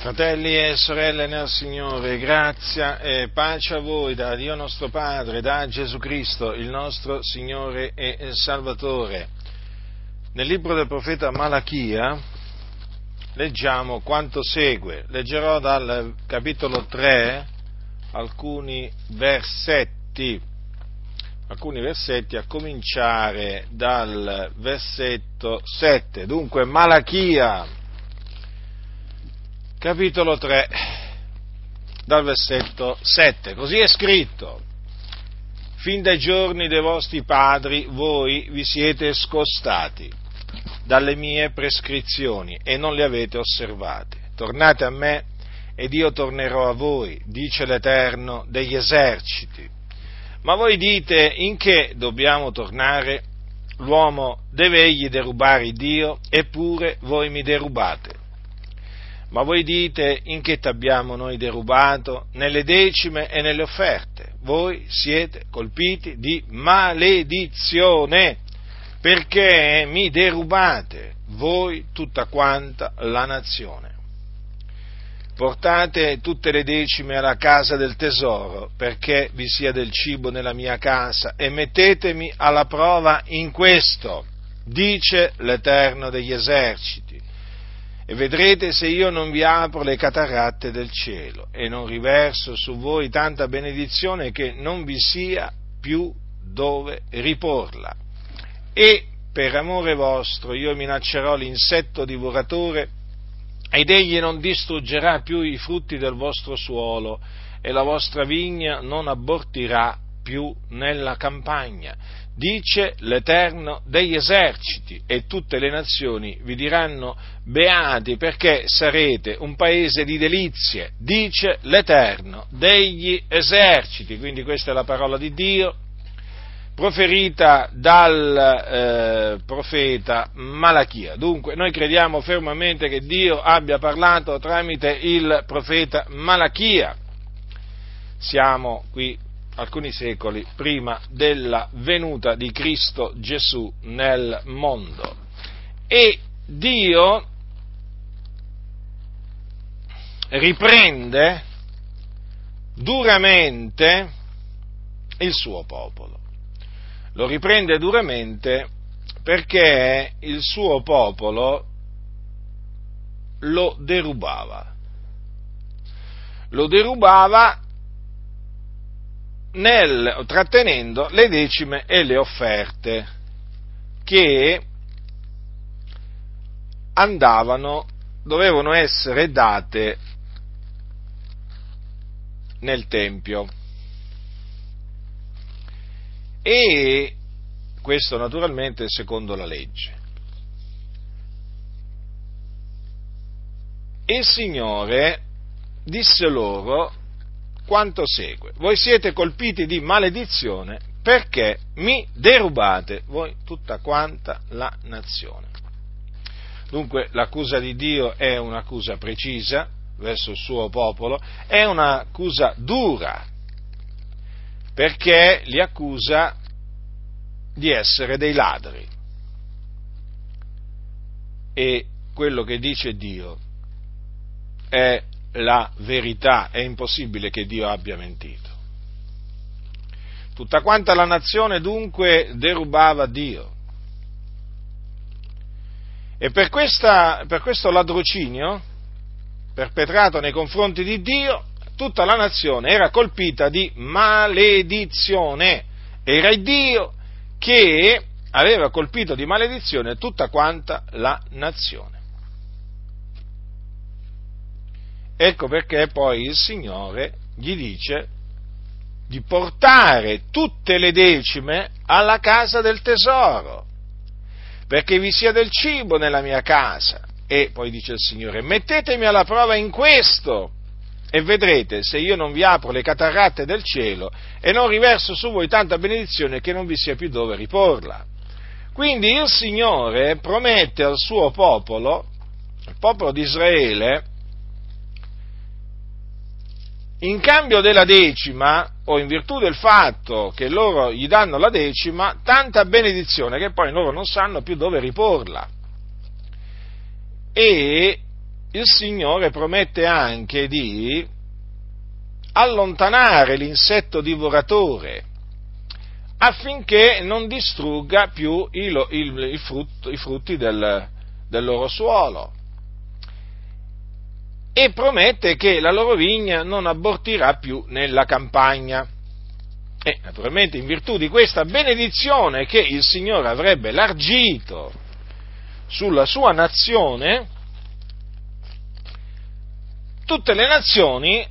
Fratelli e sorelle nel Signore, grazia e pace a voi da Dio nostro Padre, da Gesù Cristo, il nostro Signore e Salvatore. Nel libro del profeta Malachia leggiamo quanto segue. Leggerò dal capitolo 3 alcuni versetti, alcuni versetti a cominciare dal versetto 7. Dunque, Malachia capitolo 3, dal versetto 7. Così è scritto. Fin dai giorni dei vostri padri voi vi siete scostati dalle mie prescrizioni e non le avete osservate. Tornate a me ed io tornerò a voi, dice l'Eterno degli eserciti. Ma voi dite in che dobbiamo tornare? L'uomo deve egli derubare Dio, eppure voi mi derubate. Ma voi dite in che t'abbiamo noi derubato? Nelle decime e nelle offerte. Voi siete colpiti di maledizione perché mi derubate voi tutta quanta la nazione. Portate tutte le decime alla casa del tesoro perché vi sia del cibo nella mia casa e mettetemi alla prova in questo, dice l'Eterno degli eserciti e vedrete se io non vi apro le cataratte del cielo e non riverso su voi tanta benedizione che non vi sia più dove riporla. E per amore vostro io minaccerò l'insetto divoratore ed egli non distruggerà più i frutti del vostro suolo e la vostra vigna non abortirà più nella campagna dice l'Eterno degli eserciti, e tutte le nazioni vi diranno beati perché sarete un paese di delizie, dice l'Eterno degli eserciti. Quindi questa è la parola di Dio proferita dal eh, profeta Malachia. Dunque, noi crediamo fermamente che Dio abbia parlato tramite il profeta Malachia. Siamo qui alcuni secoli prima della venuta di Cristo Gesù nel mondo. E Dio riprende duramente il suo popolo. Lo riprende duramente perché il suo popolo lo derubava. Lo derubava nel, trattenendo le decime e le offerte che andavano, dovevano essere date nel Tempio. E questo naturalmente secondo la legge. Il Signore disse loro quanto segue. Voi siete colpiti di maledizione perché mi derubate voi tutta quanta la nazione. Dunque l'accusa di Dio è un'accusa precisa verso il suo popolo, è un'accusa dura perché li accusa di essere dei ladri. E quello che dice Dio è la verità, è impossibile che Dio abbia mentito. Tutta quanta la nazione dunque derubava Dio. E per, questa, per questo ladrocinio perpetrato nei confronti di Dio, tutta la nazione era colpita di maledizione. Era Dio che aveva colpito di maledizione tutta quanta la nazione. Ecco perché poi il Signore gli dice di portare tutte le decime alla casa del tesoro, perché vi sia del cibo nella mia casa. E poi dice il Signore, mettetemi alla prova in questo e vedrete se io non vi apro le catarate del cielo e non riverso su voi tanta benedizione che non vi sia più dove riporla. Quindi il Signore promette al suo popolo, al popolo di Israele, in cambio della decima, o in virtù del fatto che loro gli danno la decima, tanta benedizione che poi loro non sanno più dove riporla. E il Signore promette anche di allontanare l'insetto divoratore affinché non distrugga più il, il, il frutto, i frutti del, del loro suolo e promette che la loro vigna non abortirà più nella campagna. E naturalmente in virtù di questa benedizione che il Signore avrebbe largito sulla sua nazione, tutte le nazioni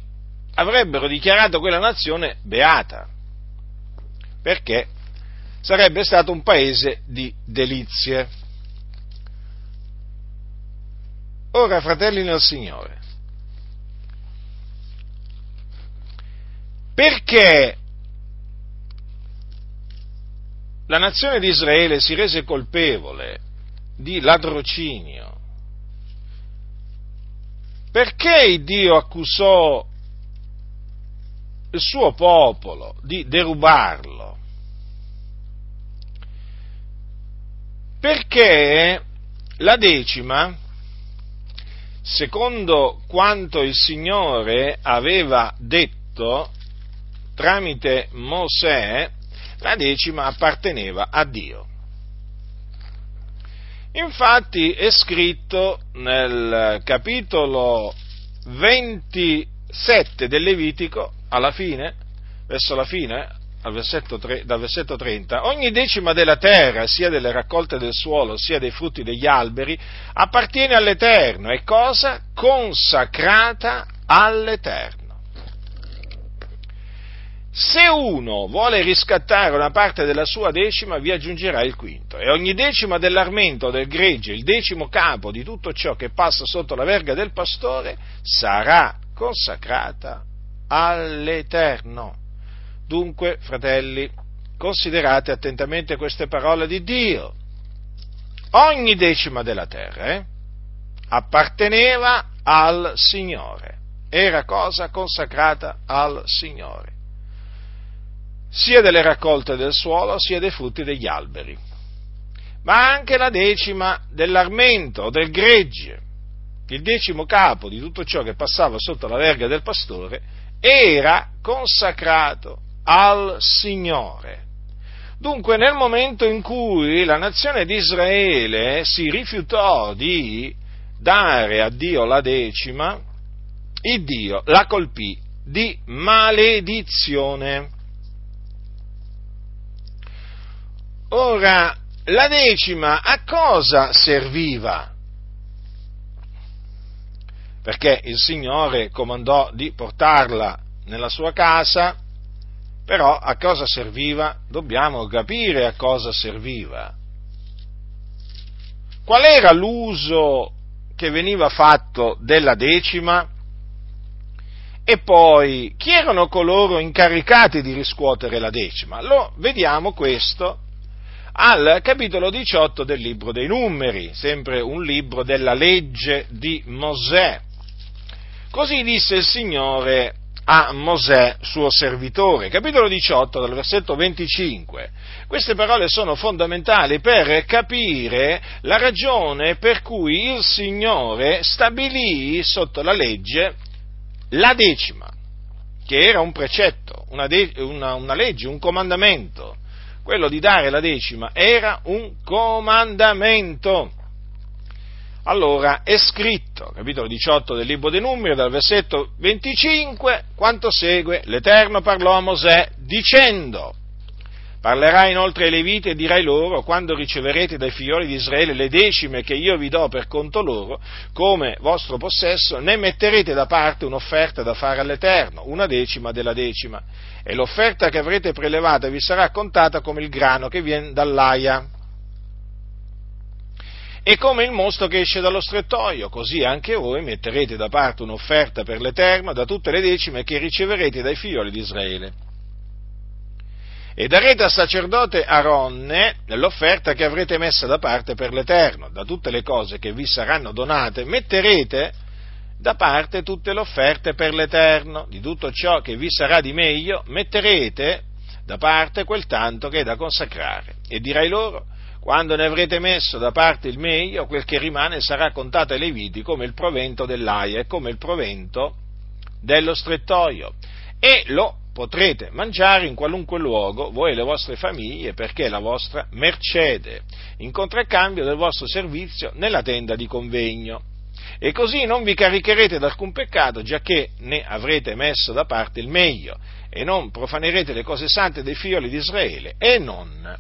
avrebbero dichiarato quella nazione beata, perché sarebbe stato un paese di delizie. Ora, fratelli nel Signore, perché la nazione di Israele si rese colpevole di ladrocinio? Perché Dio accusò il suo popolo di derubarlo? Perché la decima, secondo quanto il Signore aveva detto tramite Mosè, la decima apparteneva a Dio. Infatti è scritto nel capitolo 27 del Levitico, alla fine, verso la fine, versetto 3, dal versetto 30, ogni decima della terra, sia delle raccolte del suolo, sia dei frutti degli alberi, appartiene all'Eterno, è cosa consacrata all'Eterno. Se uno vuole riscattare una parte della sua decima, vi aggiungerà il quinto. E ogni decima dell'armento del gregge, il decimo capo di tutto ciò che passa sotto la verga del pastore, sarà consacrata all'Eterno. Dunque, fratelli, considerate attentamente queste parole di Dio. Ogni decima della terra eh, apparteneva al Signore, era cosa consacrata al Signore sia delle raccolte del suolo sia dei frutti degli alberi, ma anche la decima dell'armento o del gregge, il decimo capo di tutto ciò che passava sotto la verga del pastore, era consacrato al Signore. Dunque nel momento in cui la nazione di Israele si rifiutò di dare a Dio la decima, il Dio la colpì di maledizione. Ora, la decima a cosa serviva? Perché il Signore comandò di portarla nella sua casa, però a cosa serviva? Dobbiamo capire a cosa serviva. Qual era l'uso che veniva fatto della decima? E poi, chi erano coloro incaricati di riscuotere la decima? Lo vediamo questo al capitolo 18 del libro dei numeri, sempre un libro della legge di Mosè. Così disse il Signore a Mosè, suo servitore. Capitolo 18, dal versetto 25. Queste parole sono fondamentali per capire la ragione per cui il Signore stabilì sotto la legge la decima, che era un precetto, una, de- una, una legge, un comandamento quello di dare la decima era un comandamento. Allora è scritto, capitolo 18 del libro dei numeri, dal versetto 25, quanto segue, l'Eterno parlò a Mosè dicendo, Parlerai inoltre ai Leviti e dirai loro, quando riceverete dai figlioli di Israele le decime che io vi do per conto loro, come vostro possesso, ne metterete da parte un'offerta da fare all'Eterno, una decima della decima, e l'offerta che avrete prelevata vi sarà contata come il grano che viene dall'aia. E come il mosto che esce dallo strettoio, così anche voi metterete da parte un'offerta per l'Eterno da tutte le decime che riceverete dai figlioli di Israele e darete al sacerdote Aronne l'offerta che avrete messa da parte per l'Eterno, da tutte le cose che vi saranno donate, metterete da parte tutte le offerte per l'Eterno, di tutto ciò che vi sarà di meglio, metterete da parte quel tanto che è da consacrare. E dirai loro, quando ne avrete messo da parte il meglio, quel che rimane sarà contato ai Leviti come il provento dell'aia e come il provento dello strettoio. E lo potrete mangiare in qualunque luogo, voi e le vostre famiglie, perché è la vostra mercede, in contraccambio del vostro servizio nella tenda di convegno. E così non vi caricherete d'alcun peccato, giacché ne avrete messo da parte il meglio, e non profanerete le cose sante dei figli di Israele, e non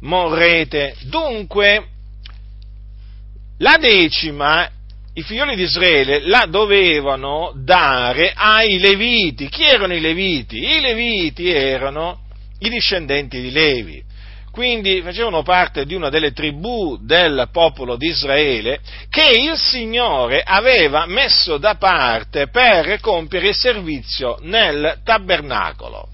morrete. Dunque, la decima i figlioli di Israele la dovevano dare ai Leviti. Chi erano i Leviti? I Leviti erano i discendenti di Levi. Quindi facevano parte di una delle tribù del popolo di Israele che il Signore aveva messo da parte per compiere il servizio nel tabernacolo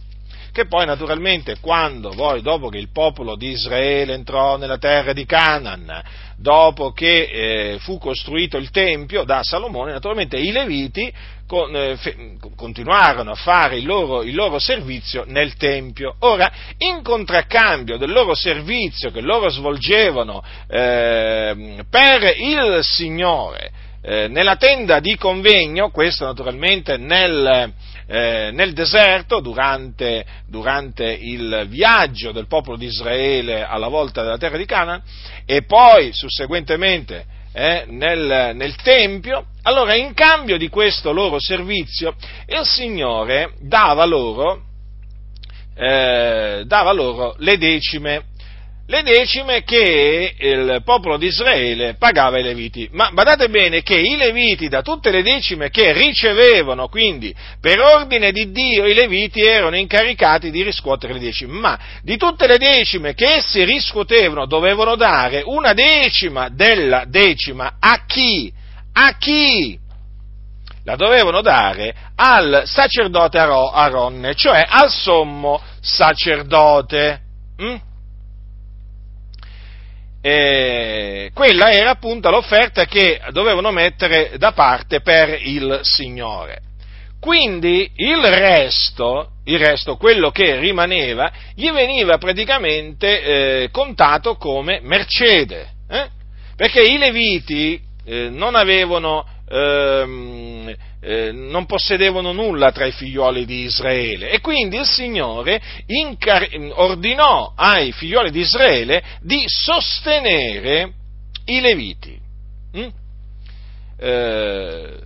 che poi naturalmente quando voi, dopo che il popolo di Israele entrò nella terra di Canaan, dopo che eh, fu costruito il Tempio da Salomone, naturalmente i Leviti con, eh, fe, continuarono a fare il loro, il loro, servizio nel Tempio. Ora, in contraccambio del loro servizio che loro svolgevano eh, per il Signore, eh, nella tenda di convegno, questo naturalmente nel, eh, nel deserto durante, durante, il viaggio del popolo di Israele alla volta della terra di Canaan e poi susseguentemente eh, nel, nel, Tempio, allora in cambio di questo loro servizio il Signore dava loro, eh, dava loro le decime le decime che il popolo di Israele pagava ai Leviti. Ma badate bene che i Leviti, da tutte le decime che ricevevano, quindi per ordine di Dio, i Leviti erano incaricati di riscuotere le decime, ma di tutte le decime che essi riscuotevano dovevano dare una decima della decima a chi? A chi? La dovevano dare al sacerdote Aronne, cioè al sommo sacerdote. Mm? Eh, quella era appunto l'offerta che dovevano mettere da parte per il Signore. Quindi il resto, il resto, quello che rimaneva, gli veniva praticamente eh, contato come mercede, eh? perché i Leviti eh, non avevano ehm, eh, non possedevano nulla tra i figlioli di Israele e quindi il Signore incar- ordinò ai figlioli di Israele di sostenere i Leviti. Hm? Eh,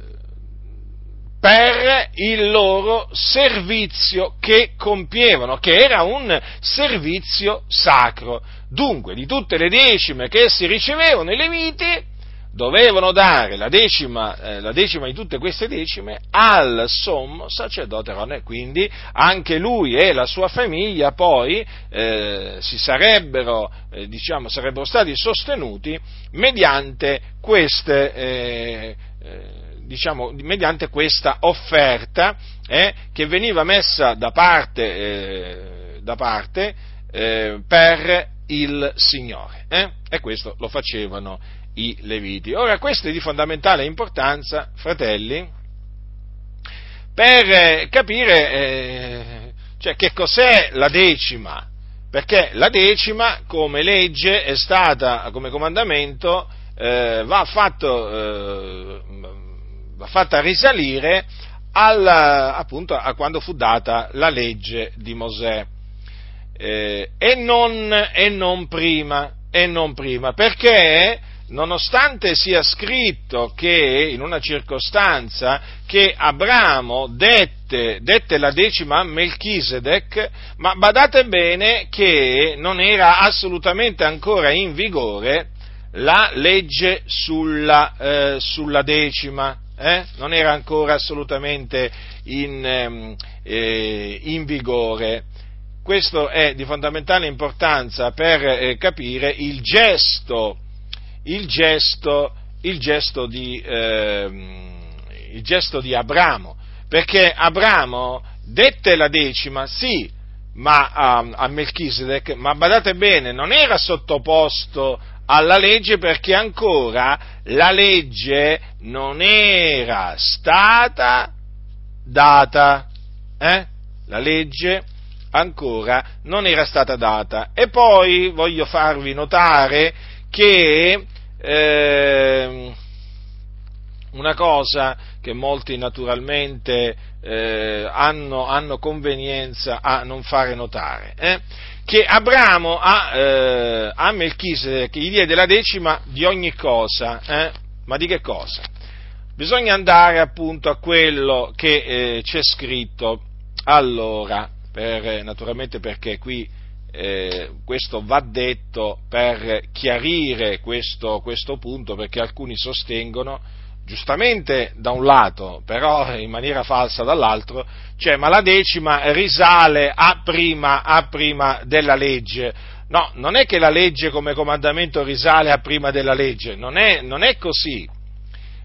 per il loro servizio che compievano, che era un servizio sacro. Dunque, di tutte le decime che essi ricevevano, i Leviti dovevano dare la decima, eh, la decima, di tutte queste decime al sommo sacerdote Aronne, quindi anche lui e la sua famiglia poi eh, sarebbero, eh, diciamo, sarebbero stati sostenuti mediante queste, eh, eh, diciamo, mediante questa offerta eh, che veniva messa da parte, da parte per il Signore. E questo lo facevano i Leviti. Ora, questo è di fondamentale importanza, fratelli, per eh, capire eh, cioè, che cos'è la decima, perché la decima come legge è stata, come comandamento, eh, va, fatto, eh, va, fatta risalire al, appunto, a quando fu data la legge di Mosè. Eh, e non, e, non prima, e non prima, perché nonostante sia scritto che in una circostanza che Abramo dette, dette, la decima a Melchisedec, ma badate bene che non era assolutamente ancora in vigore la legge sulla, eh, sulla decima, eh? non era ancora assolutamente in, ehm, eh, in vigore. Questo è di fondamentale importanza per eh, capire il gesto il gesto, il gesto, di, eh, il gesto di Abramo, perché Abramo dette la decima, sì, ma a, a Melchisedec, ma badate bene, non era sottoposto alla legge perché ancora la legge non era stata data. Eh? La legge ancora non era stata data. E poi voglio farvi notare che eh, una cosa che molti naturalmente eh, hanno, hanno, convenienza a non fare notare, eh? che Abramo a, eh, a Melchisedec gli diede la decima di ogni cosa, eh? ma di che cosa? Bisogna andare appunto a quello che eh, c'è scritto allora, per, naturalmente perché qui eh, questo va detto per chiarire questo, questo punto, perché alcuni sostengono, giustamente da un lato, però in maniera falsa dall'altro, cioè ma la decima risale a prima, a prima della legge. No, non è che la legge come comandamento risale a prima della legge, non è, non è così.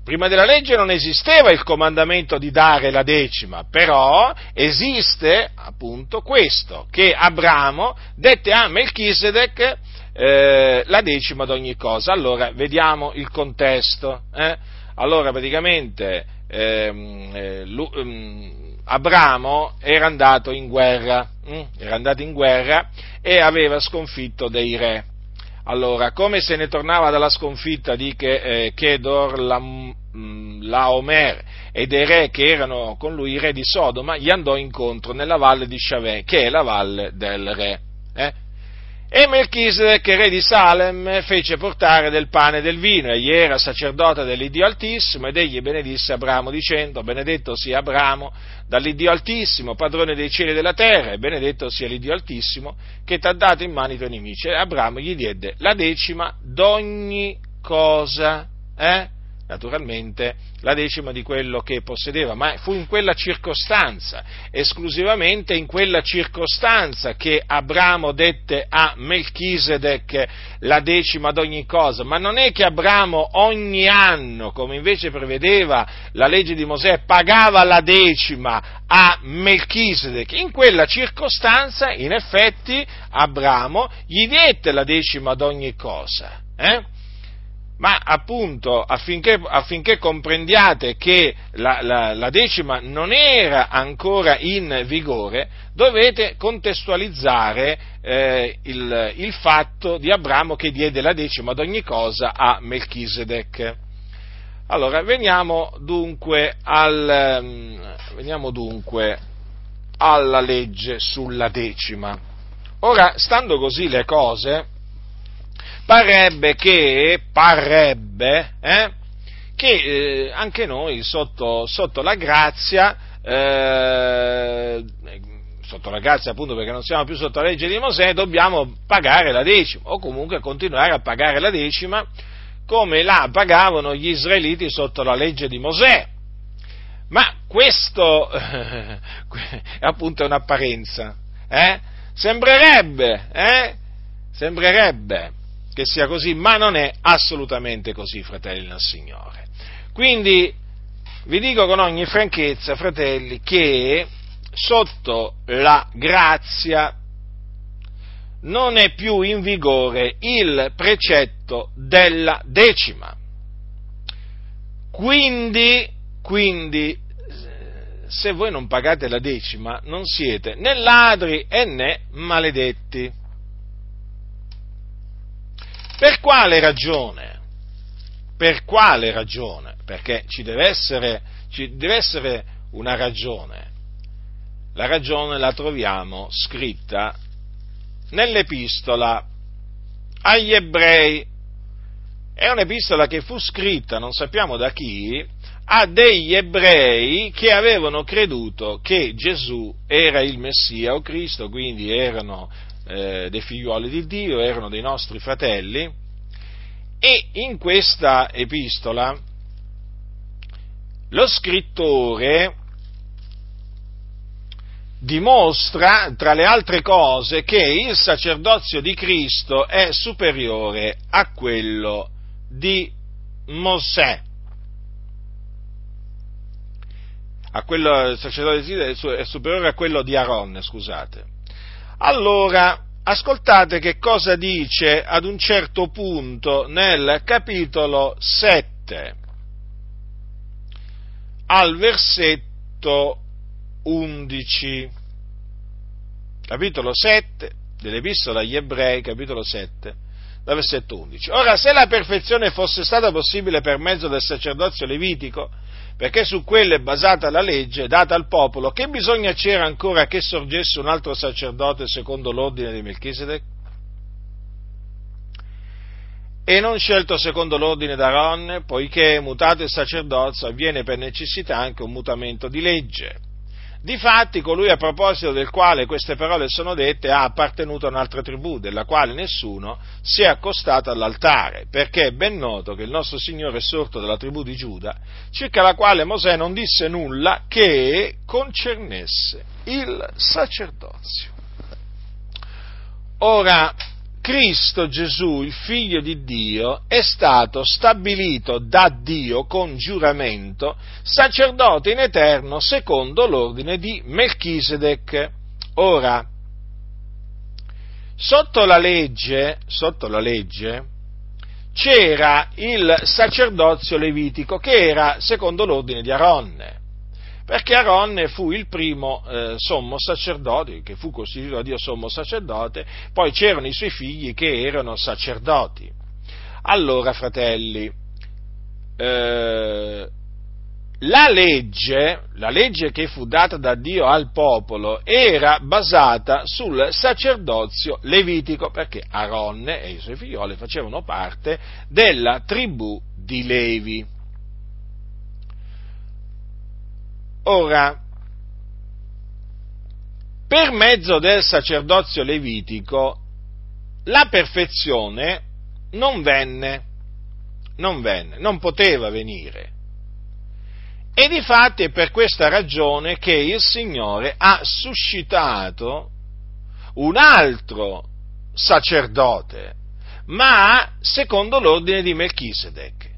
Prima della legge non esisteva il comandamento di dare la decima, però esiste appunto questo, che Abramo dette a Melchisedec eh, la decima di ogni cosa. Allora, vediamo il contesto. Eh? Allora, praticamente, ehm, eh, ehm, Abramo era andato in guerra, hm? era andato in guerra e aveva sconfitto dei re. Allora, come se ne tornava dalla sconfitta di eh, Kedor Laomer e dei re che erano con lui, i re di Sodoma, gli andò incontro nella valle di Shavè, che è la valle del re. Eh? E Melchisedec, re di Salem, fece portare del pane e del vino, egli era sacerdote dell'Iddio Altissimo, ed egli benedisse Abramo dicendo, benedetto sia Abramo dall'Iddio Altissimo, padrone dei cieli e della terra, e benedetto sia l'Iddio Altissimo, che ti ha dato in mano i tuoi nemici. E Abramo gli diede la decima d'ogni cosa, eh? Naturalmente la decima di quello che possedeva, ma fu in quella circostanza, esclusivamente in quella circostanza che Abramo dette a Melchisedec la decima di ogni cosa, ma non è che Abramo ogni anno, come invece prevedeva la legge di Mosè, pagava la decima a Melchisedec, in quella circostanza in effetti Abramo gli diede la decima di ogni cosa. Eh? Ma appunto affinché, affinché comprendiate che la, la, la, decima non era ancora in vigore, dovete contestualizzare eh, il, il, fatto di Abramo che diede la decima ad ogni cosa a Melchisedec. Allora, veniamo dunque, al, mm, veniamo dunque alla legge sulla decima. Ora, stando così le cose, parrebbe che, parrebbe, eh, che eh, anche noi sotto, sotto la grazia, eh, sotto la grazia appunto perché non siamo più sotto la legge di Mosè, dobbiamo pagare la decima o comunque continuare a pagare la decima come la pagavano gli israeliti sotto la legge di Mosè. Ma questo è appunto un'apparenza, eh? Sembrerebbe, eh? Sembrerebbe che sia così, ma non è assolutamente così, fratelli del Signore. Quindi vi dico con ogni franchezza, fratelli, che sotto la grazia non è più in vigore il precetto della decima. Quindi, quindi, se voi non pagate la decima, non siete né ladri e né maledetti. Per quale ragione? Per quale ragione? Perché ci deve essere, ci deve essere una ragione. La ragione la troviamo scritta nell'epistola agli ebrei. È un'epistola che fu scritta, non sappiamo da chi, a degli ebrei che avevano creduto che Gesù era il Messia o Cristo, quindi erano eh, dei figliuoli di Dio, erano dei nostri fratelli, e in questa epistola lo scrittore dimostra, tra le altre cose, che il sacerdozio di Cristo è superiore a quello di Mosè. A quello, il sacerdozio è superiore a quello di Aaron, scusate. Allora, ascoltate che cosa dice ad un certo punto nel capitolo 7, al versetto 11. capitolo 7 dell'Epistola agli Ebrei, capitolo 7, da versetto 11. Ora, se la perfezione fosse stata possibile per mezzo del sacerdozio levitico, perché su quello è basata la legge data al popolo, che bisogna c'era ancora che sorgesse un altro sacerdote secondo l'ordine di Melchisedec? E non scelto secondo l'ordine d'Aaron, poiché mutato il sacerdozio avviene per necessità anche un mutamento di legge. Difatti, colui a proposito del quale queste parole sono dette ha appartenuto a un'altra tribù, della quale nessuno si è accostato all'altare, perché è ben noto che il nostro Signore è sorto dalla tribù di Giuda, circa la quale Mosè non disse nulla che concernesse il sacerdozio. Ora, Cristo Gesù, il figlio di Dio, è stato stabilito da Dio con giuramento sacerdote in eterno secondo l'ordine di Melchisedec. Ora, sotto la legge, sotto la legge c'era il sacerdozio levitico che era secondo l'ordine di Aronne perché Aaron fu il primo eh, sommo sacerdote, che fu costituito da Dio sommo sacerdote, poi c'erano i suoi figli che erano sacerdoti. Allora, fratelli, eh, la legge, la legge che fu data da Dio al popolo era basata sul sacerdozio levitico, perché Aaron e i suoi figlioli facevano parte della tribù di Levi. Ora, per mezzo del sacerdozio levitico, la perfezione non venne, non venne, non poteva venire. E difatti è per questa ragione che il Signore ha suscitato un altro sacerdote, ma secondo l'ordine di Melchisedec.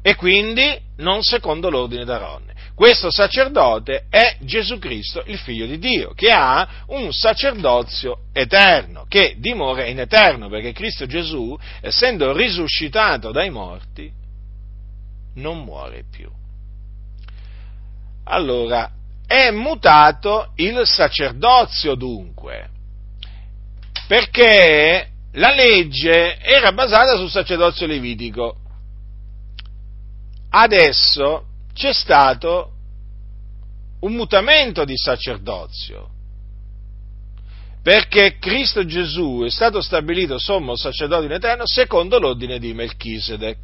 E quindi non secondo l'ordine d'Aaron. Questo sacerdote è Gesù Cristo, il figlio di Dio, che ha un sacerdozio eterno, che dimora in eterno, perché Cristo Gesù, essendo risuscitato dai morti, non muore più. Allora, è mutato il sacerdozio dunque, perché la legge era basata sul sacerdozio levitico. Adesso c'è stato un mutamento di sacerdozio, perché Cristo Gesù è stato stabilito sommo sacerdote in eterno secondo l'ordine di Melchisedec.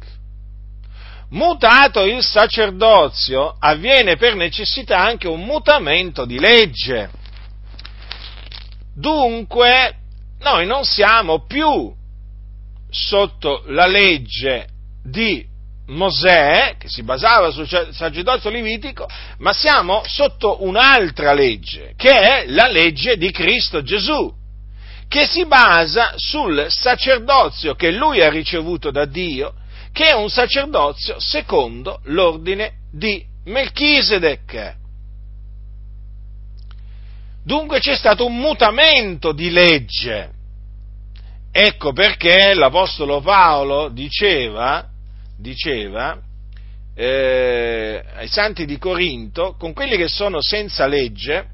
Mutato il sacerdozio, avviene per necessità anche un mutamento di legge. Dunque, noi non siamo più sotto la legge di Mosè, che si basava sul sacerdozio levitico, ma siamo sotto un'altra legge, che è la legge di Cristo Gesù, che si basa sul sacerdozio che lui ha ricevuto da Dio, che è un sacerdozio secondo l'ordine di Melchisedec. Dunque c'è stato un mutamento di legge. Ecco perché l'Apostolo Paolo diceva diceva eh, ai santi di Corinto, con quelli che sono senza legge,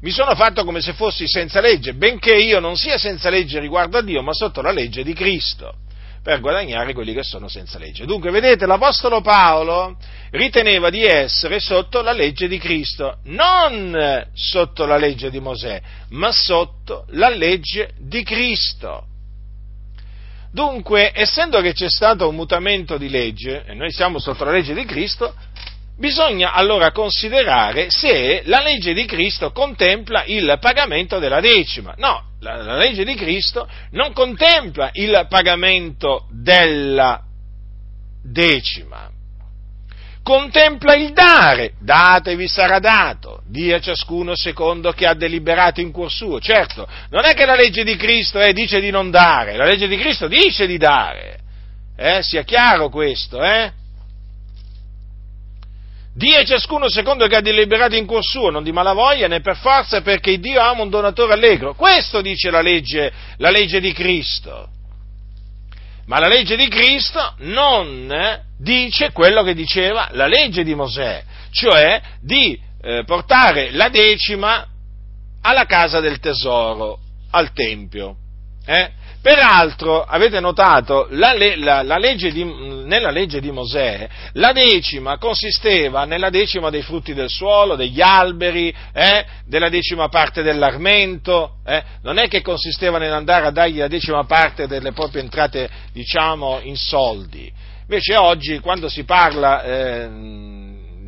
mi sono fatto come se fossi senza legge, benché io non sia senza legge riguardo a Dio, ma sotto la legge di Cristo, per guadagnare quelli che sono senza legge. Dunque, vedete, l'Apostolo Paolo riteneva di essere sotto la legge di Cristo, non sotto la legge di Mosè, ma sotto la legge di Cristo. Dunque, essendo che c'è stato un mutamento di legge, e noi siamo sotto la legge di Cristo, bisogna allora considerare se la legge di Cristo contempla il pagamento della decima. No, la, la legge di Cristo non contempla il pagamento della decima contempla il dare, datevi sarà dato, dia ciascuno secondo che ha deliberato in cuor suo. Certo, non è che la legge di Cristo eh, dice di non dare, la legge di Cristo dice di dare, eh, sia chiaro questo, eh? Dia ciascuno secondo che ha deliberato in cuor suo, non di malavoglia né per forza, perché Dio ama un donatore allegro. Questo dice la legge, la legge di Cristo. Ma la legge di Cristo non dice quello che diceva la legge di Mosè, cioè di eh, portare la decima alla casa del tesoro, al Tempio. Eh? Peraltro, avete notato, la, la, la legge di, nella legge di Mosè, la decima consisteva nella decima dei frutti del suolo, degli alberi, eh, della decima parte dell'armento, eh, non è che consisteva nell'andare a dargli la decima parte delle proprie entrate, diciamo, in soldi. Invece oggi, quando si parla, eh,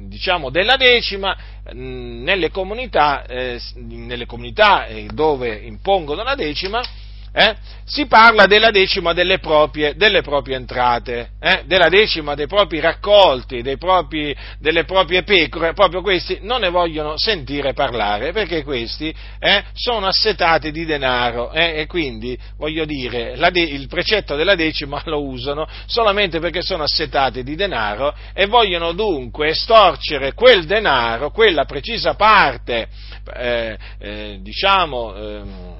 diciamo, della decima, nelle comunità, eh, nelle comunità eh, dove impongono la decima, eh, si parla della decima delle proprie, delle proprie entrate, eh, della decima dei propri raccolti, propri, delle proprie pecore, proprio questi non ne vogliono sentire parlare perché questi eh, sono assetati di denaro eh, e quindi, voglio dire, de- il precetto della decima lo usano solamente perché sono assetati di denaro e vogliono dunque estorcere quel denaro, quella precisa parte, eh, eh, diciamo, ehm,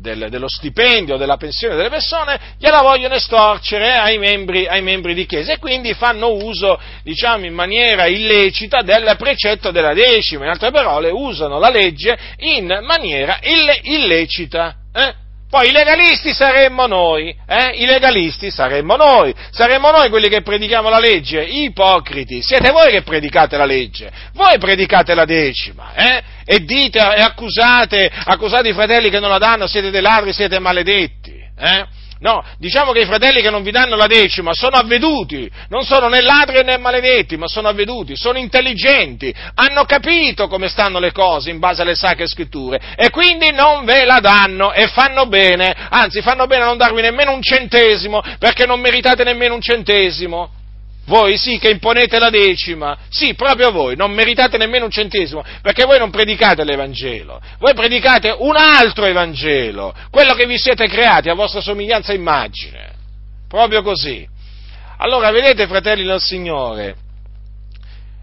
del, dello stipendio, della pensione delle persone, gliela vogliono estorcere ai membri, ai membri di chiesa e quindi fanno uso, diciamo, in maniera illecita del precetto della decima, in altre parole usano la legge in maniera ille, illecita. Eh? Poi i legalisti saremmo noi, eh? I legalisti saremmo noi, saremmo noi quelli che predichiamo la legge, ipocriti, siete voi che predicate la legge, voi predicate la decima, eh? E dite e accusate, accusate i fratelli che non la danno, siete dei ladri, siete maledetti, eh? No, diciamo che i fratelli che non vi danno la decima sono avveduti, non sono né ladri né maledetti, ma sono avveduti, sono intelligenti, hanno capito come stanno le cose in base alle sacre scritture e quindi non ve la danno e fanno bene, anzi fanno bene a non darvi nemmeno un centesimo perché non meritate nemmeno un centesimo. Voi sì che imponete la decima, sì, proprio voi, non meritate nemmeno un centesimo, perché voi non predicate l'Evangelo, voi predicate un altro Evangelo, quello che vi siete creati a vostra somiglianza e immagine, proprio così. Allora, vedete, fratelli del Signore,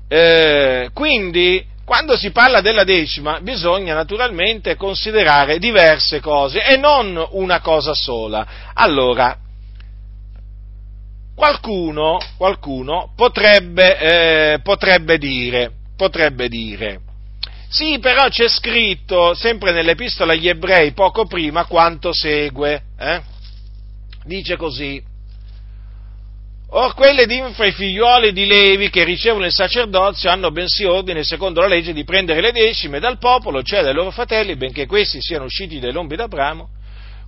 eh, quindi quando si parla della decima bisogna naturalmente considerare diverse cose e non una cosa sola. Allora, Qualcuno, qualcuno potrebbe, eh, potrebbe, dire, potrebbe dire, sì, però c'è scritto sempre nell'epistola agli ebrei poco prima quanto segue. Eh? Dice così. Or quelle d'infra i figlioli di Levi che ricevono il sacerdozio hanno bensì ordine, secondo la legge, di prendere le decime dal popolo, cioè dai loro fratelli, benché questi siano usciti dai lombi d'Abramo,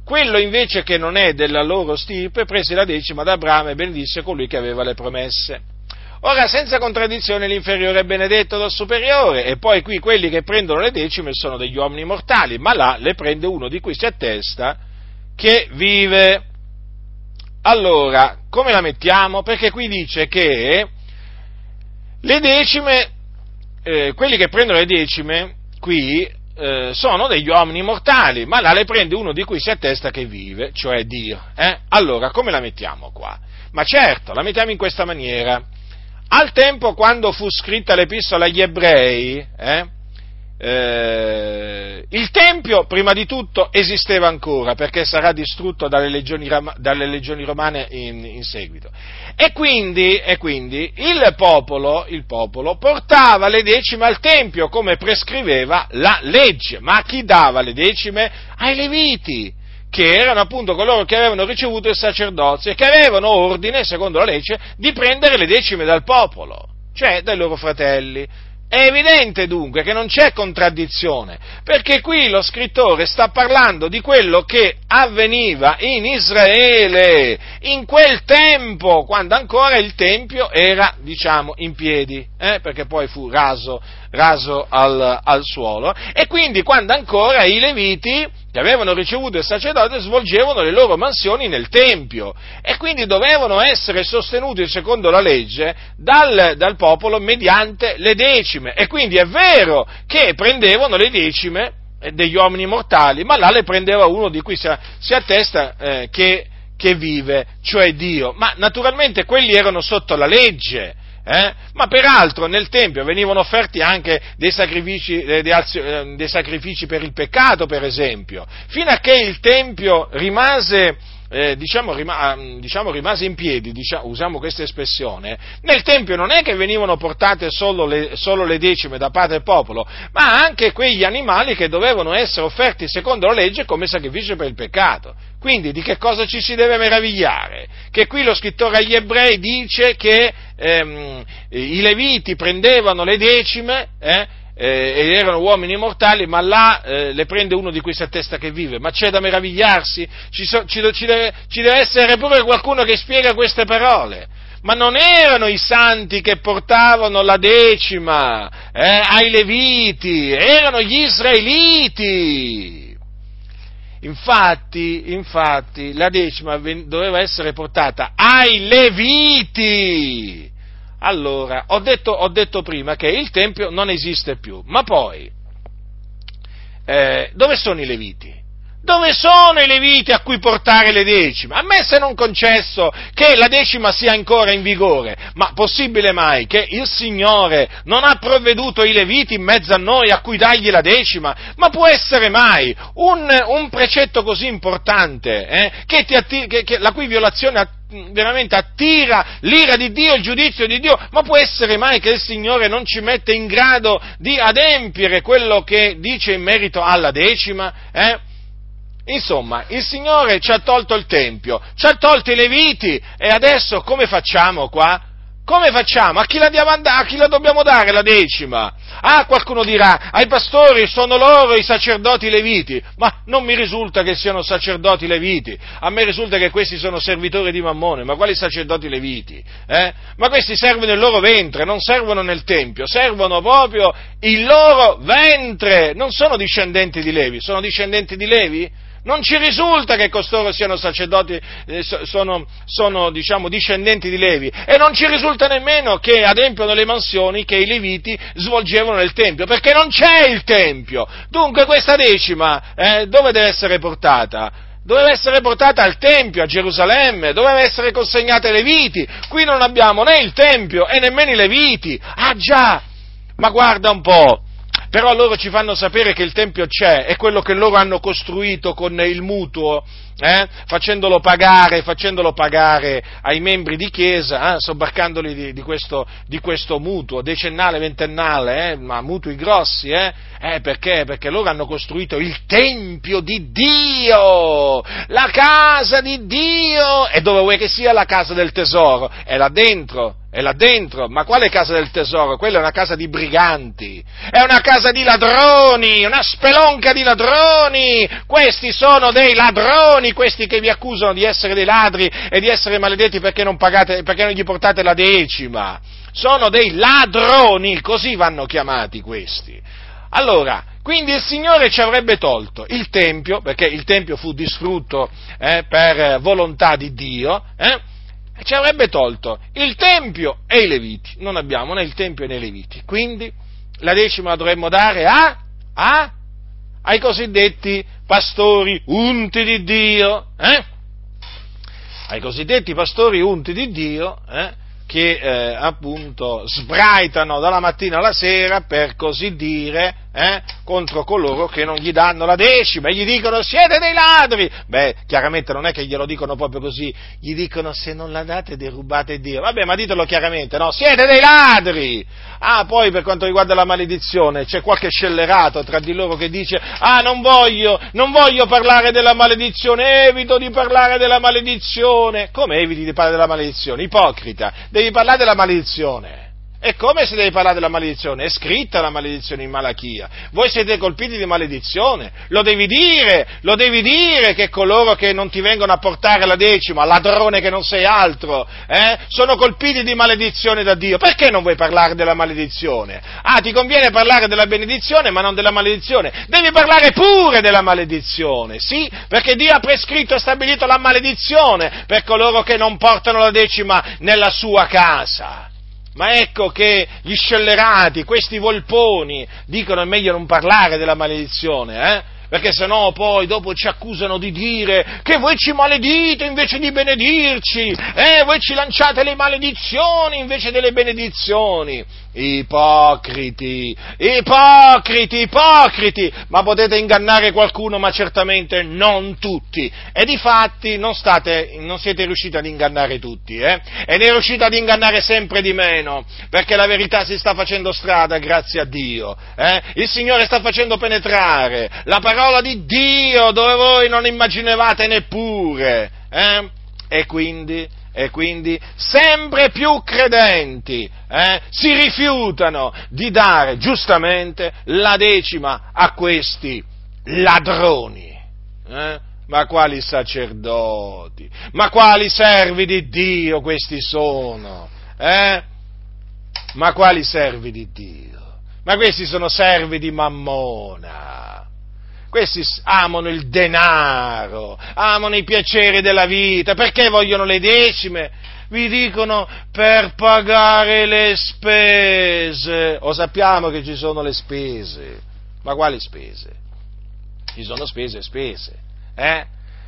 quello invece che non è della loro stirpe prese la decima da Abramo e benedisse colui che aveva le promesse. Ora, senza contraddizione, l'inferiore è benedetto dal superiore, e poi qui quelli che prendono le decime sono degli uomini mortali, ma là le prende uno di cui si attesta che vive. Allora, come la mettiamo? Perché qui dice che le decime, eh, quelli che prendono le decime, qui eh, sono degli uomini mortali, ma là le prende uno di cui si attesta che vive, cioè Dio. Eh? Allora, come la mettiamo qua? Ma certo, la mettiamo in questa maniera. Al tempo quando fu scritta l'epistola agli ebrei, eh, eh, il Tempio, prima di tutto, esisteva ancora perché sarà distrutto dalle legioni, dalle legioni romane in, in seguito. E quindi, e quindi il, popolo, il, popolo, portava le decime al Tempio come prescriveva la legge. Ma chi dava le decime? Ai Leviti, che erano appunto coloro che avevano ricevuto il sacerdozio e che avevano ordine, secondo la legge, di prendere le decime dal popolo, cioè dai loro fratelli. È evidente dunque che non c'è contraddizione, perché qui lo scrittore sta parlando di quello che avveniva in Israele, in quel tempo, quando ancora il Tempio era, diciamo, in piedi, eh, perché poi fu raso, raso al, al suolo, e quindi quando ancora i Leviti che avevano ricevuto il sacerdote svolgevano le loro mansioni nel Tempio e quindi dovevano essere sostenuti secondo la legge dal, dal popolo mediante le decime. E quindi è vero che prendevano le decime degli uomini mortali, ma là le prendeva uno di cui si, si attesta eh, che, che vive, cioè Dio. Ma naturalmente quelli erano sotto la legge eh? Ma peraltro nel Tempio venivano offerti anche dei sacrifici, eh, dei sacrifici, per il peccato, per esempio, fino a che il Tempio rimase, eh, diciamo, rima, diciamo, rimase in piedi, diciamo, usiamo questa espressione, nel Tempio non è che venivano portate solo le, solo le decime da parte del popolo, ma anche quegli animali che dovevano essere offerti secondo la legge come sacrificio per il peccato. Quindi di che cosa ci si deve meravigliare? Che qui lo scrittore agli ebrei dice che ehm, i leviti prendevano le decime, eh, eh, erano uomini mortali, ma là eh, le prende uno di a testa che vive. Ma c'è da meravigliarsi? Ci, so, ci, ci, deve, ci deve essere pure qualcuno che spiega queste parole ma non erano i santi che portavano la decima eh, ai Leviti, erano gli israeliti. Infatti, infatti, la decima doveva essere portata ai Leviti. Allora, ho detto, ho detto prima che il Tempio non esiste più, ma poi, eh, dove sono i Leviti? Dove sono i leviti a cui portare le decime? A me se non concesso che la decima sia ancora in vigore, ma possibile mai che il Signore non ha provveduto i leviti in mezzo a noi a cui dargli la decima? Ma può essere mai un, un precetto così importante, eh, che atti- che, che, la cui violazione attira veramente attira l'ira di Dio, il giudizio di Dio, ma può essere mai che il Signore non ci mette in grado di adempiere quello che dice in merito alla decima? Eh? Insomma, il Signore ci ha tolto il Tempio, ci ha tolto i Leviti e adesso come facciamo qua? Come facciamo? A chi, la a chi la dobbiamo dare la decima? Ah, qualcuno dirà, ai pastori sono loro i sacerdoti leviti, ma non mi risulta che siano sacerdoti leviti, a me risulta che questi sono servitori di Mammone, ma quali sacerdoti leviti? Eh? Ma questi servono il loro ventre, non servono nel Tempio, servono proprio il loro ventre, non sono discendenti di Levi, sono discendenti di Levi? Non ci risulta che costoro siano sacerdoti, eh, sono, sono diciamo, discendenti di Levi e non ci risulta nemmeno che adempiono le mansioni che i Leviti svolgevano nel Tempio, perché non c'è il Tempio. Dunque questa decima eh, dove deve essere portata? Doveva essere portata al Tempio, a Gerusalemme, doveva essere consegnata ai Leviti. Qui non abbiamo né il Tempio e nemmeno i Leviti. Ah già, ma guarda un po', però loro ci fanno sapere che il Tempio c'è, è quello che loro hanno costruito con il mutuo, eh? facendolo, pagare, facendolo, pagare, ai membri di chiesa, eh? sobbarcandoli di, di, questo, di, questo, mutuo decennale, ventennale, eh? ma mutui grossi, eh? perché? Perché loro hanno costruito il Tempio di Dio, la casa di Dio, e dove vuoi che sia la casa del tesoro? È là dentro, è là dentro, ma quale casa del tesoro? Quella è una casa di briganti, è una casa di ladroni, una spelonca di ladroni, questi sono dei ladroni, questi che vi accusano di essere dei ladri e di essere maledetti perché non, pagate, perché non gli portate la decima, sono dei ladroni, così vanno chiamati questi. Allora, quindi il Signore ci avrebbe tolto il Tempio, perché il Tempio fu distrutto eh, per volontà di Dio, eh, ci avrebbe tolto il Tempio e i Leviti. Non abbiamo né il Tempio né i Leviti. Quindi la decima la dovremmo dare a, a, ai cosiddetti pastori unti di Dio. Eh? Ai cosiddetti pastori unti di Dio. Che eh, appunto sbraitano dalla mattina alla sera per così dire eh, contro coloro che non gli danno la decima e gli dicono siete dei ladri. Beh, chiaramente non è che glielo dicono proprio così, gli dicono se non la date derubate Dio. Vabbè, ma ditelo chiaramente, no? Siete dei ladri! Ah, poi per quanto riguarda la maledizione, c'è qualche scellerato tra di loro che dice ah, non voglio, non voglio parlare della maledizione, evito di parlare della maledizione. Come eviti di parlare della maledizione? Ipocrita, devi parlare della maledizione. E come si deve parlare della maledizione? È scritta la maledizione in Malachia. Voi siete colpiti di maledizione. Lo devi dire, lo devi dire che coloro che non ti vengono a portare la decima, ladrone che non sei altro, eh, sono colpiti di maledizione da Dio. Perché non vuoi parlare della maledizione? Ah, ti conviene parlare della benedizione ma non della maledizione. Devi parlare pure della maledizione, sì? Perché Dio ha prescritto e stabilito la maledizione per coloro che non portano la decima nella sua casa. Ma ecco che gli scellerati, questi volponi, dicono è meglio non parlare della maledizione, eh? perché sennò poi dopo ci accusano di dire che voi ci maledite invece di benedirci, eh, voi ci lanciate le maledizioni invece delle benedizioni. Ipocriti, ipocriti, ipocriti, ma potete ingannare qualcuno, ma certamente non tutti. E di fatti non, state, non siete riusciti ad ingannare tutti, eh? E ne riuscite ad ingannare sempre di meno, perché la verità si sta facendo strada, grazie a Dio. Eh? Il Signore sta facendo penetrare la parola di Dio dove voi non immaginavate neppure. Eh? E quindi e quindi sempre più credenti eh, si rifiutano di dare giustamente la decima a questi ladroni. Eh? Ma quali sacerdoti? Ma quali servi di Dio questi sono? Eh? Ma quali servi di Dio? Ma questi sono servi di Mammona. Questi amano il denaro, amano i piaceri della vita. Perché vogliono le decime? Vi dicono per pagare le spese. O sappiamo che ci sono le spese. Ma quali spese? Ci sono spese e spese. Eh?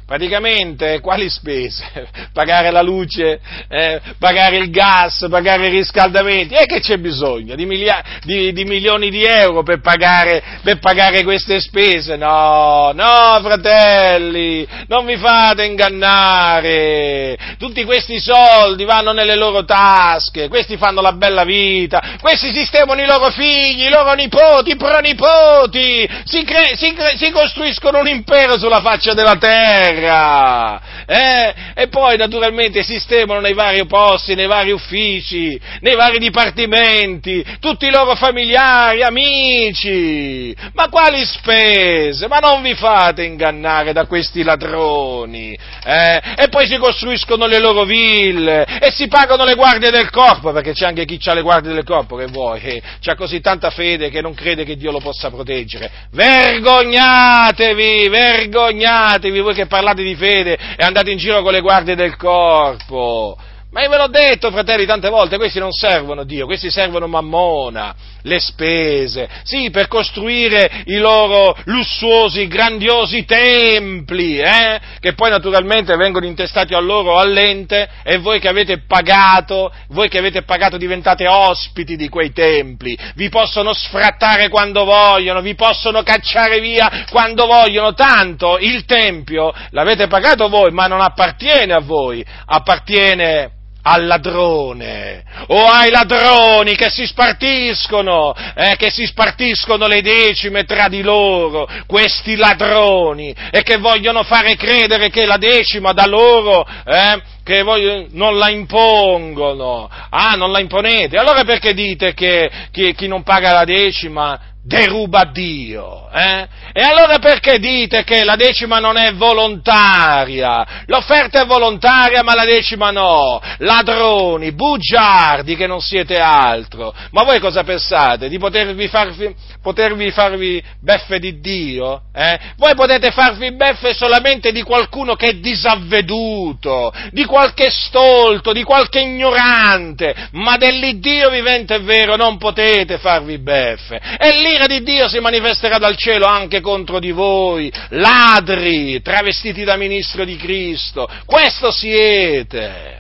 Praticamente quali spese? Pagare la luce, eh, pagare il gas, pagare i riscaldamenti? E che c'è bisogno? Di, milia- di, di milioni di euro per pagare, per pagare, queste spese? No, no, fratelli, non vi fate ingannare. Tutti questi soldi vanno nelle loro tasche, questi fanno la bella vita, questi sistemano i loro figli, i loro nipoti, i pronipoti, si, cre- si, cre- si costruiscono un impero sulla faccia della terra terra, eh? e poi naturalmente sistemano nei vari posti, nei vari uffici, nei vari dipartimenti, tutti i loro familiari, amici. Ma quali spese? Ma non vi fate ingannare da questi ladroni, eh? E poi si costruiscono le loro ville e si pagano le guardie del corpo, perché c'è anche chi ha le guardie del corpo che vuoi, che ha così tanta fede che non crede che Dio lo possa proteggere. Vergognatevi, vergognatevi voi che parlate parlate di fede e andate in giro con le guardie del corpo. Ma io ve l'ho detto, fratelli, tante volte, questi non servono Dio, questi servono Mammona, le spese, sì, per costruire i loro lussuosi, grandiosi templi, eh? che poi naturalmente vengono intestati a loro all'ente e voi che avete pagato, voi che avete pagato diventate ospiti di quei templi, vi possono sfrattare quando vogliono, vi possono cacciare via quando vogliono, tanto il tempio l'avete pagato voi, ma non appartiene a voi, appartiene al ladrone. O ai ladroni che si spartiscono, eh, che si spartiscono le decime tra di loro, questi ladroni, e che vogliono fare credere che la decima da loro, eh, che voi non la impongono, ah, non la imponete, allora perché dite che chi, chi non paga la decima deruba Dio. Eh? E allora perché dite che la decima non è volontaria? L'offerta è volontaria ma la decima no. Ladroni, bugiardi che non siete altro. Ma voi cosa pensate? Di potervi farvi, potervi farvi beffe di Dio? Eh? Voi potete farvi beffe solamente di qualcuno che è disavveduto, di qualche stolto, di qualche ignorante, ma dell'Iddio vivente e vero non potete farvi beffe. E lì l'ira di Dio si manifesterà dal cielo anche contro di voi, ladri, travestiti da ministro di Cristo. Questo siete.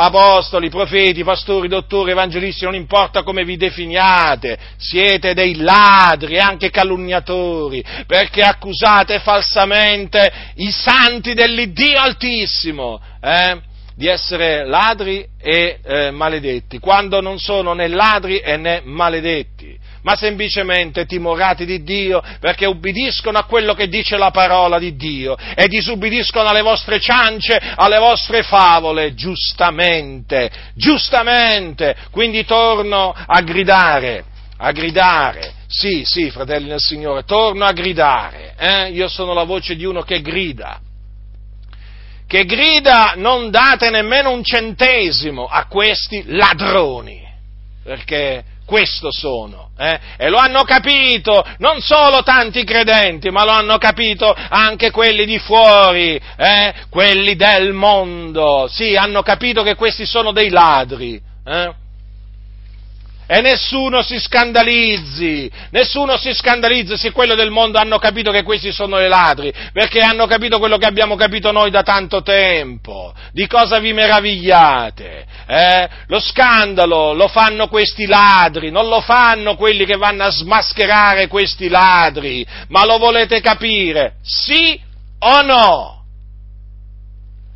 Apostoli, profeti, pastori, dottori, evangelisti, non importa come vi definiate, siete dei ladri e anche calunniatori, perché accusate falsamente i santi dell'Iddio Altissimo. Eh? di essere ladri e eh, maledetti, quando non sono né ladri né maledetti ma semplicemente timorati di Dio perché ubbidiscono a quello che dice la parola di Dio e disubbidiscono alle vostre ciance, alle vostre favole, giustamente, giustamente. Quindi torno a gridare, a gridare. Sì, sì, fratelli del Signore, torno a gridare. Eh? Io sono la voce di uno che grida che grida non date nemmeno un centesimo a questi ladroni, perché questo sono. Eh? E lo hanno capito non solo tanti credenti, ma lo hanno capito anche quelli di fuori, eh? quelli del mondo. Sì, hanno capito che questi sono dei ladri. Eh? E nessuno si scandalizzi, nessuno si scandalizzi se quelli del mondo hanno capito che questi sono i ladri, perché hanno capito quello che abbiamo capito noi da tanto tempo. Di cosa vi meravigliate? Eh? Lo scandalo lo fanno questi ladri, non lo fanno quelli che vanno a smascherare questi ladri, ma lo volete capire? Sì o no?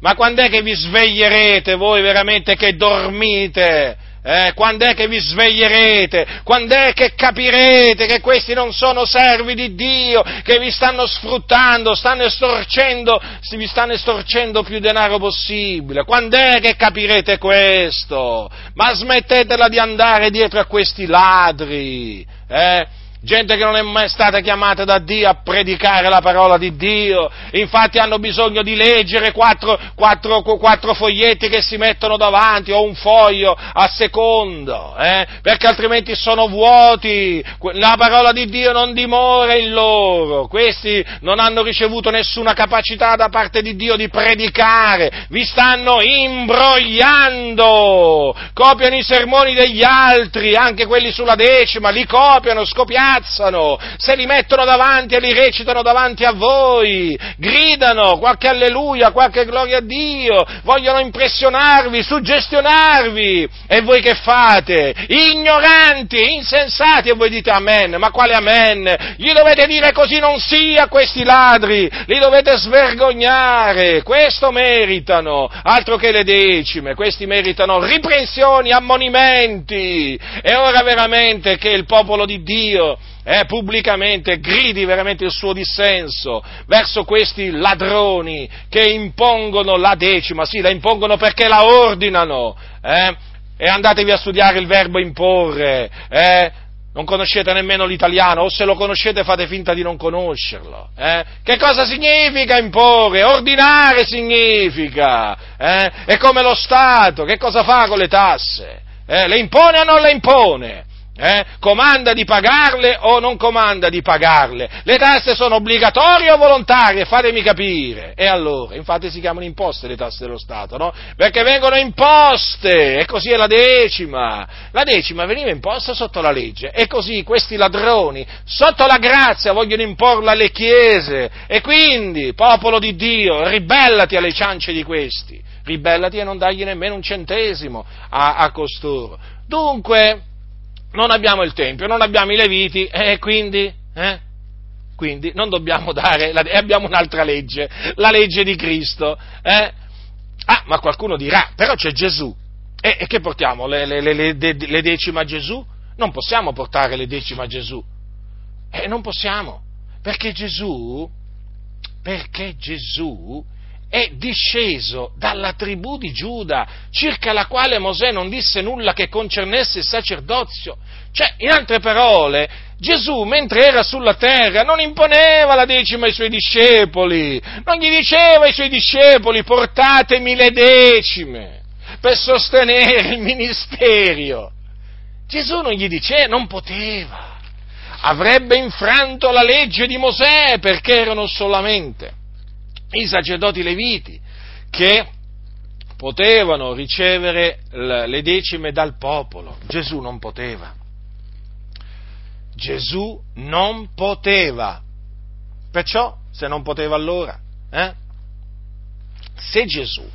Ma quando è che vi sveglierete voi veramente che dormite? Eh, quando è che vi sveglierete? Quando è che capirete che questi non sono servi di Dio, che vi stanno sfruttando, stanno estorcendo, vi stanno estorcendo più denaro possibile? Quando è che capirete questo? Ma smettetela di andare dietro a questi ladri, eh? Gente che non è mai stata chiamata da Dio a predicare la parola di Dio, infatti hanno bisogno di leggere quattro, quattro, quattro foglietti che si mettono davanti o un foglio a secondo, eh? perché altrimenti sono vuoti, la parola di Dio non dimora in loro, questi non hanno ricevuto nessuna capacità da parte di Dio di predicare, vi stanno imbrogliando, copiano i sermoni degli altri, anche quelli sulla decima, li copiano, scopiano, ammazzano, se li mettono davanti e li recitano davanti a voi, gridano qualche alleluia, qualche gloria a Dio, vogliono impressionarvi, suggestionarvi. E voi che fate? Ignoranti, insensati, e voi dite amen, ma quale amen? Gli dovete dire così non sia questi ladri, li dovete svergognare, questo meritano, altro che le decime, questi meritano riprensioni, ammonimenti. E ora veramente che il popolo di Dio eh, pubblicamente gridi veramente il suo dissenso verso questi ladroni che impongono la decima, sì, la impongono perché la ordinano, eh, e andatevi a studiare il verbo imporre, eh, non conoscete nemmeno l'italiano, o se lo conoscete fate finta di non conoscerlo. Eh? Che cosa significa imporre? Ordinare significa. Eh? È come lo Stato, che cosa fa con le tasse? Eh? Le impone o non le impone? Eh? Comanda di pagarle o non comanda di pagarle? Le tasse sono obbligatorie o volontarie? Fatemi capire. E allora, infatti si chiamano imposte le tasse dello Stato, no? Perché vengono imposte, e così è la decima. La decima veniva imposta sotto la legge, e così questi ladroni, sotto la grazia, vogliono imporla alle chiese. E quindi, popolo di Dio, ribellati alle ciance di questi. Ribellati e non dagli nemmeno un centesimo a, a costoro. Dunque, non abbiamo il Tempio, non abbiamo i Leviti e quindi, eh? quindi non dobbiamo dare, la, abbiamo un'altra legge, la legge di Cristo. Eh? Ah, ma qualcuno dirà, però c'è Gesù. E, e che portiamo? Le, le, le, le, decime a Gesù? Non possiamo portare le decime a Gesù. Eh, non possiamo, perché Gesù, perché Gesù è disceso dalla tribù di Giuda, circa la quale Mosè non disse nulla che concernesse il sacerdozio. Cioè, in altre parole, Gesù, mentre era sulla terra, non imponeva la decima ai suoi discepoli, non gli diceva ai suoi discepoli portatemi le decime per sostenere il ministero. Gesù non gli diceva, non poteva, avrebbe infranto la legge di Mosè perché erano solamente i sacerdoti leviti che potevano ricevere le decime dal popolo. Gesù non poteva. Gesù non poteva. Perciò, se non poteva allora, eh? se Gesù,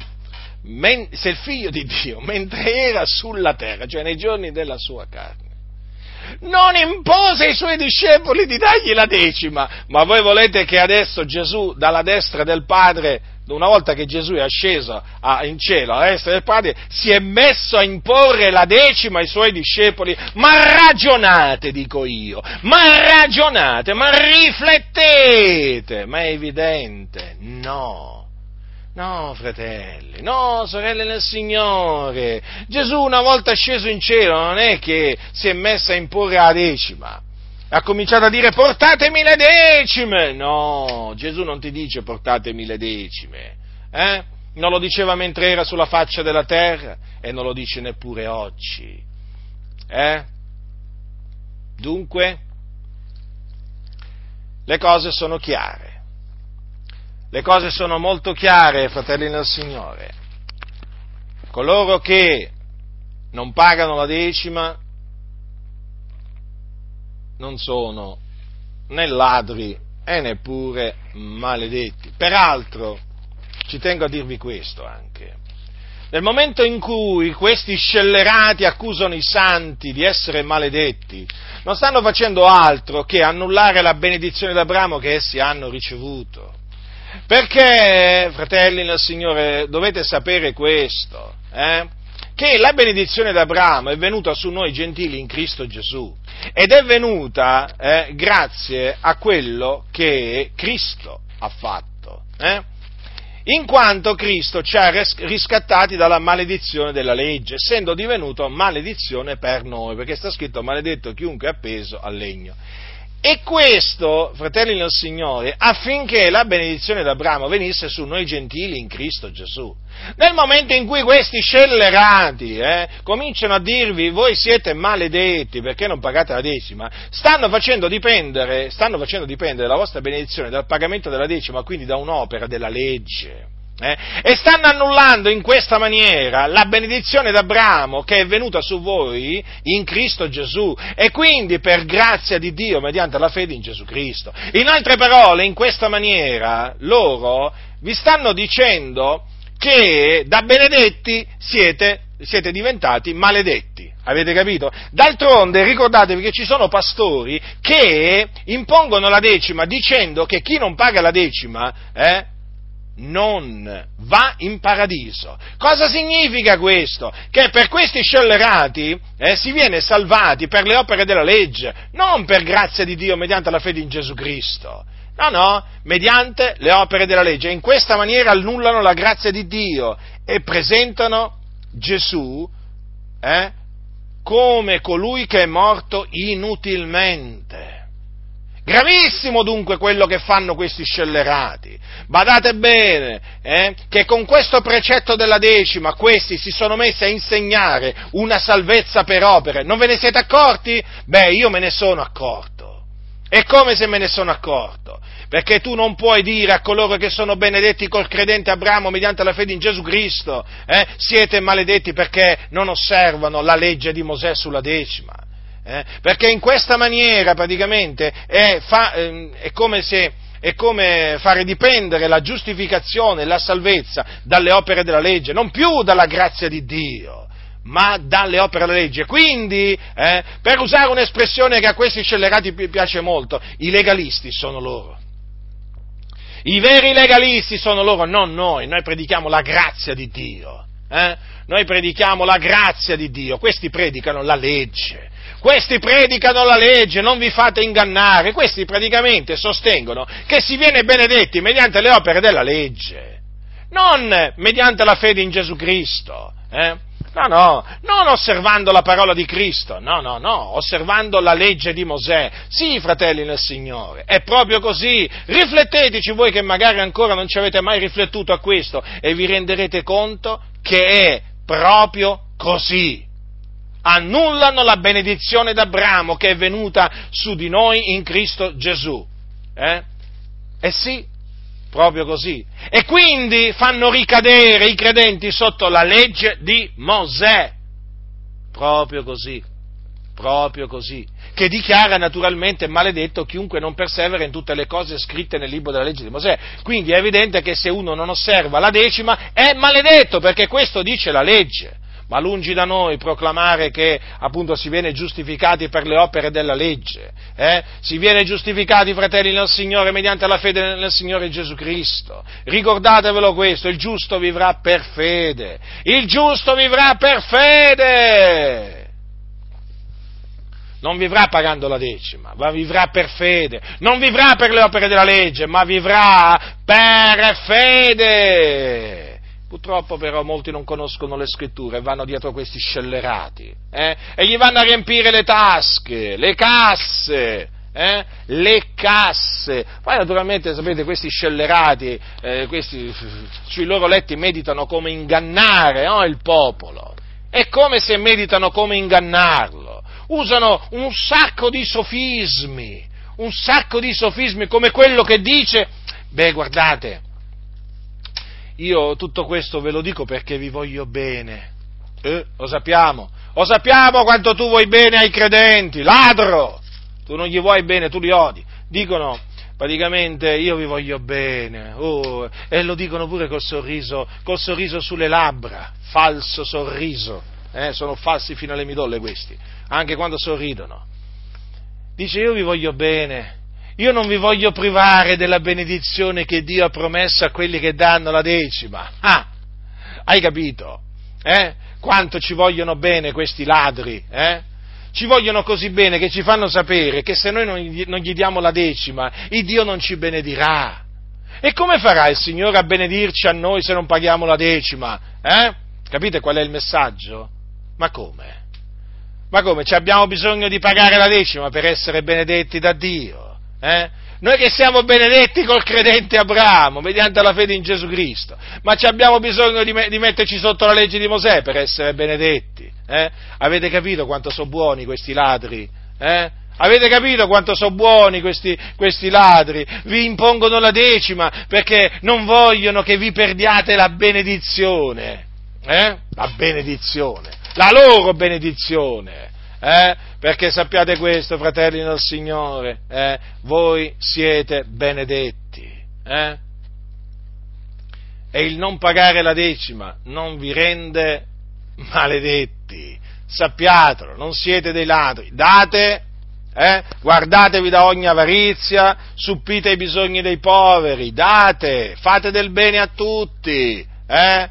se il figlio di Dio, mentre era sulla terra, cioè nei giorni della sua carne, non impose ai suoi discepoli di dargli la decima, ma voi volete che adesso Gesù dalla destra del Padre, una volta che Gesù è asceso in cielo alla destra del Padre, si è messo a imporre la decima ai suoi discepoli? Ma ragionate, dico io, ma ragionate, ma riflettete, ma è evidente, no. No, fratelli, no, sorelle nel Signore. Gesù una volta sceso in cielo non è che si è messo a imporre la decima. Ha cominciato a dire portatemi le decime. No, Gesù non ti dice portatemi le decime. Eh? Non lo diceva mentre era sulla faccia della terra e non lo dice neppure oggi. Eh? Dunque, le cose sono chiare. Le cose sono molto chiare, fratelli nel Signore. Coloro che non pagano la decima non sono né ladri e neppure maledetti. Peraltro, ci tengo a dirvi questo anche. Nel momento in cui questi scellerati accusano i santi di essere maledetti, non stanno facendo altro che annullare la benedizione d'Abramo che essi hanno ricevuto. Perché, fratelli nel Signore, dovete sapere questo, eh? che la benedizione d'Abramo è venuta su noi gentili in Cristo Gesù ed è venuta eh, grazie a quello che Cristo ha fatto. Eh? in quanto Cristo ci ha riscattati dalla maledizione della legge, essendo divenuto maledizione per noi, perché sta scritto maledetto chiunque è appeso al legno. E questo, fratelli del Signore, affinché la benedizione d'Abramo venisse su noi gentili in Cristo Gesù. Nel momento in cui questi scellerati eh, cominciano a dirvi voi siete maledetti perché non pagate la decima, stanno facendo, stanno facendo dipendere la vostra benedizione dal pagamento della decima, quindi da un'opera della legge. Eh? E stanno annullando in questa maniera la benedizione d'Abramo che è venuta su voi in Cristo Gesù e quindi per grazia di Dio mediante la fede in Gesù Cristo. In altre parole, in questa maniera loro vi stanno dicendo che da benedetti siete, siete diventati maledetti. Avete capito? D'altronde ricordatevi che ci sono pastori che impongono la decima dicendo che chi non paga la decima eh, non va in paradiso. Cosa significa questo? Che per questi scellerati eh, si viene salvati per le opere della legge, non per grazia di Dio mediante la fede in Gesù Cristo. No, no, mediante le opere della legge. In questa maniera annullano la grazia di Dio e presentano Gesù eh, come colui che è morto inutilmente. Gravissimo dunque quello che fanno questi scellerati. Badate bene eh, che con questo precetto della decima questi si sono messi a insegnare una salvezza per opere. Non ve ne siete accorti? Beh, io me ne sono accorto. E come se me ne sono accorto? Perché tu non puoi dire a coloro che sono benedetti col credente Abramo mediante la fede in Gesù Cristo, eh, siete maledetti perché non osservano la legge di Mosè sulla decima. Eh? Perché in questa maniera praticamente è, fa, eh, è come se è come fare dipendere la giustificazione la salvezza dalle opere della legge, non più dalla grazia di Dio ma dalle opere della legge. Quindi, eh, per usare un'espressione che a questi scellerati piace molto, i legalisti sono loro. I veri legalisti sono loro, non noi, noi predichiamo la grazia di Dio. Eh? Noi predichiamo la grazia di Dio, questi predicano la legge. Questi predicano la legge, non vi fate ingannare. Questi praticamente sostengono che si viene benedetti mediante le opere della legge, non mediante la fede in Gesù Cristo. Eh? No, no, non osservando la parola di Cristo, no, no, no, osservando la legge di Mosè. Sì, fratelli nel Signore, è proprio così. Rifletteteci voi che magari ancora non ci avete mai riflettuto a questo e vi renderete conto che è proprio così. Annullano la benedizione d'Abramo che è venuta su di noi in Cristo Gesù. Eh? Eh sì, proprio così. E quindi fanno ricadere i credenti sotto la legge di Mosè, proprio così, proprio così, che dichiara naturalmente maledetto chiunque non persevera in tutte le cose scritte nel libro della legge di Mosè. Quindi è evidente che se uno non osserva la decima è maledetto, perché questo dice la legge ma lungi da noi proclamare che appunto si viene giustificati per le opere della legge, eh? si viene giustificati fratelli nel Signore mediante la fede nel Signore Gesù Cristo. Ricordatevelo questo, il giusto vivrà per fede, il giusto vivrà per fede non vivrà pagando la decima, ma vivrà per fede, non vivrà per le opere della legge, ma vivrà per fede. Purtroppo però molti non conoscono le scritture e vanno dietro questi scellerati eh? e gli vanno a riempire le tasche, le casse, eh? le casse. Poi naturalmente sapete questi scellerati, eh, questi, sui loro letti meditano come ingannare no? il popolo. È come se meditano come ingannarlo. Usano un sacco di sofismi, un sacco di sofismi come quello che dice, beh guardate, io tutto questo ve lo dico perché vi voglio bene. Eh, lo sappiamo. Lo sappiamo quanto tu vuoi bene ai credenti. Ladro! tu non gli vuoi bene, tu li odi. Dicono praticamente io vi voglio bene, oh, e lo dicono pure col sorriso, col sorriso sulle labbra, falso sorriso, eh, sono falsi fino alle midolle questi, anche quando sorridono. Dice io vi voglio bene, io non vi voglio privare della benedizione che Dio ha promesso a quelli che danno la decima. Ah, hai capito? Eh? Quanto ci vogliono bene questi ladri? Eh? Ci vogliono così bene che ci fanno sapere che se noi non gli, non gli diamo la decima, il Dio non ci benedirà. E come farà il Signore a benedirci a noi se non paghiamo la decima? Eh? Capite qual è il messaggio? Ma come? Ma come? Ci abbiamo bisogno di pagare la decima per essere benedetti da Dio? Eh? Noi che siamo benedetti col credente Abramo, mediante la fede in Gesù Cristo, ma abbiamo bisogno di, me- di metterci sotto la legge di Mosè per essere benedetti. Eh? Avete capito quanto sono buoni questi ladri? Eh? Avete capito quanto sono buoni questi, questi, ladri? Vi impongono la decima perché non vogliono che vi perdiate la benedizione. Eh? La benedizione, la loro benedizione. Eh? Perché sappiate questo, fratelli del Signore, eh? voi siete benedetti. Eh? E il non pagare la decima non vi rende maledetti. Sappiatelo, non siete dei ladri. Date, eh? guardatevi da ogni avarizia, suppite i bisogni dei poveri, date, fate del bene a tutti. Eh?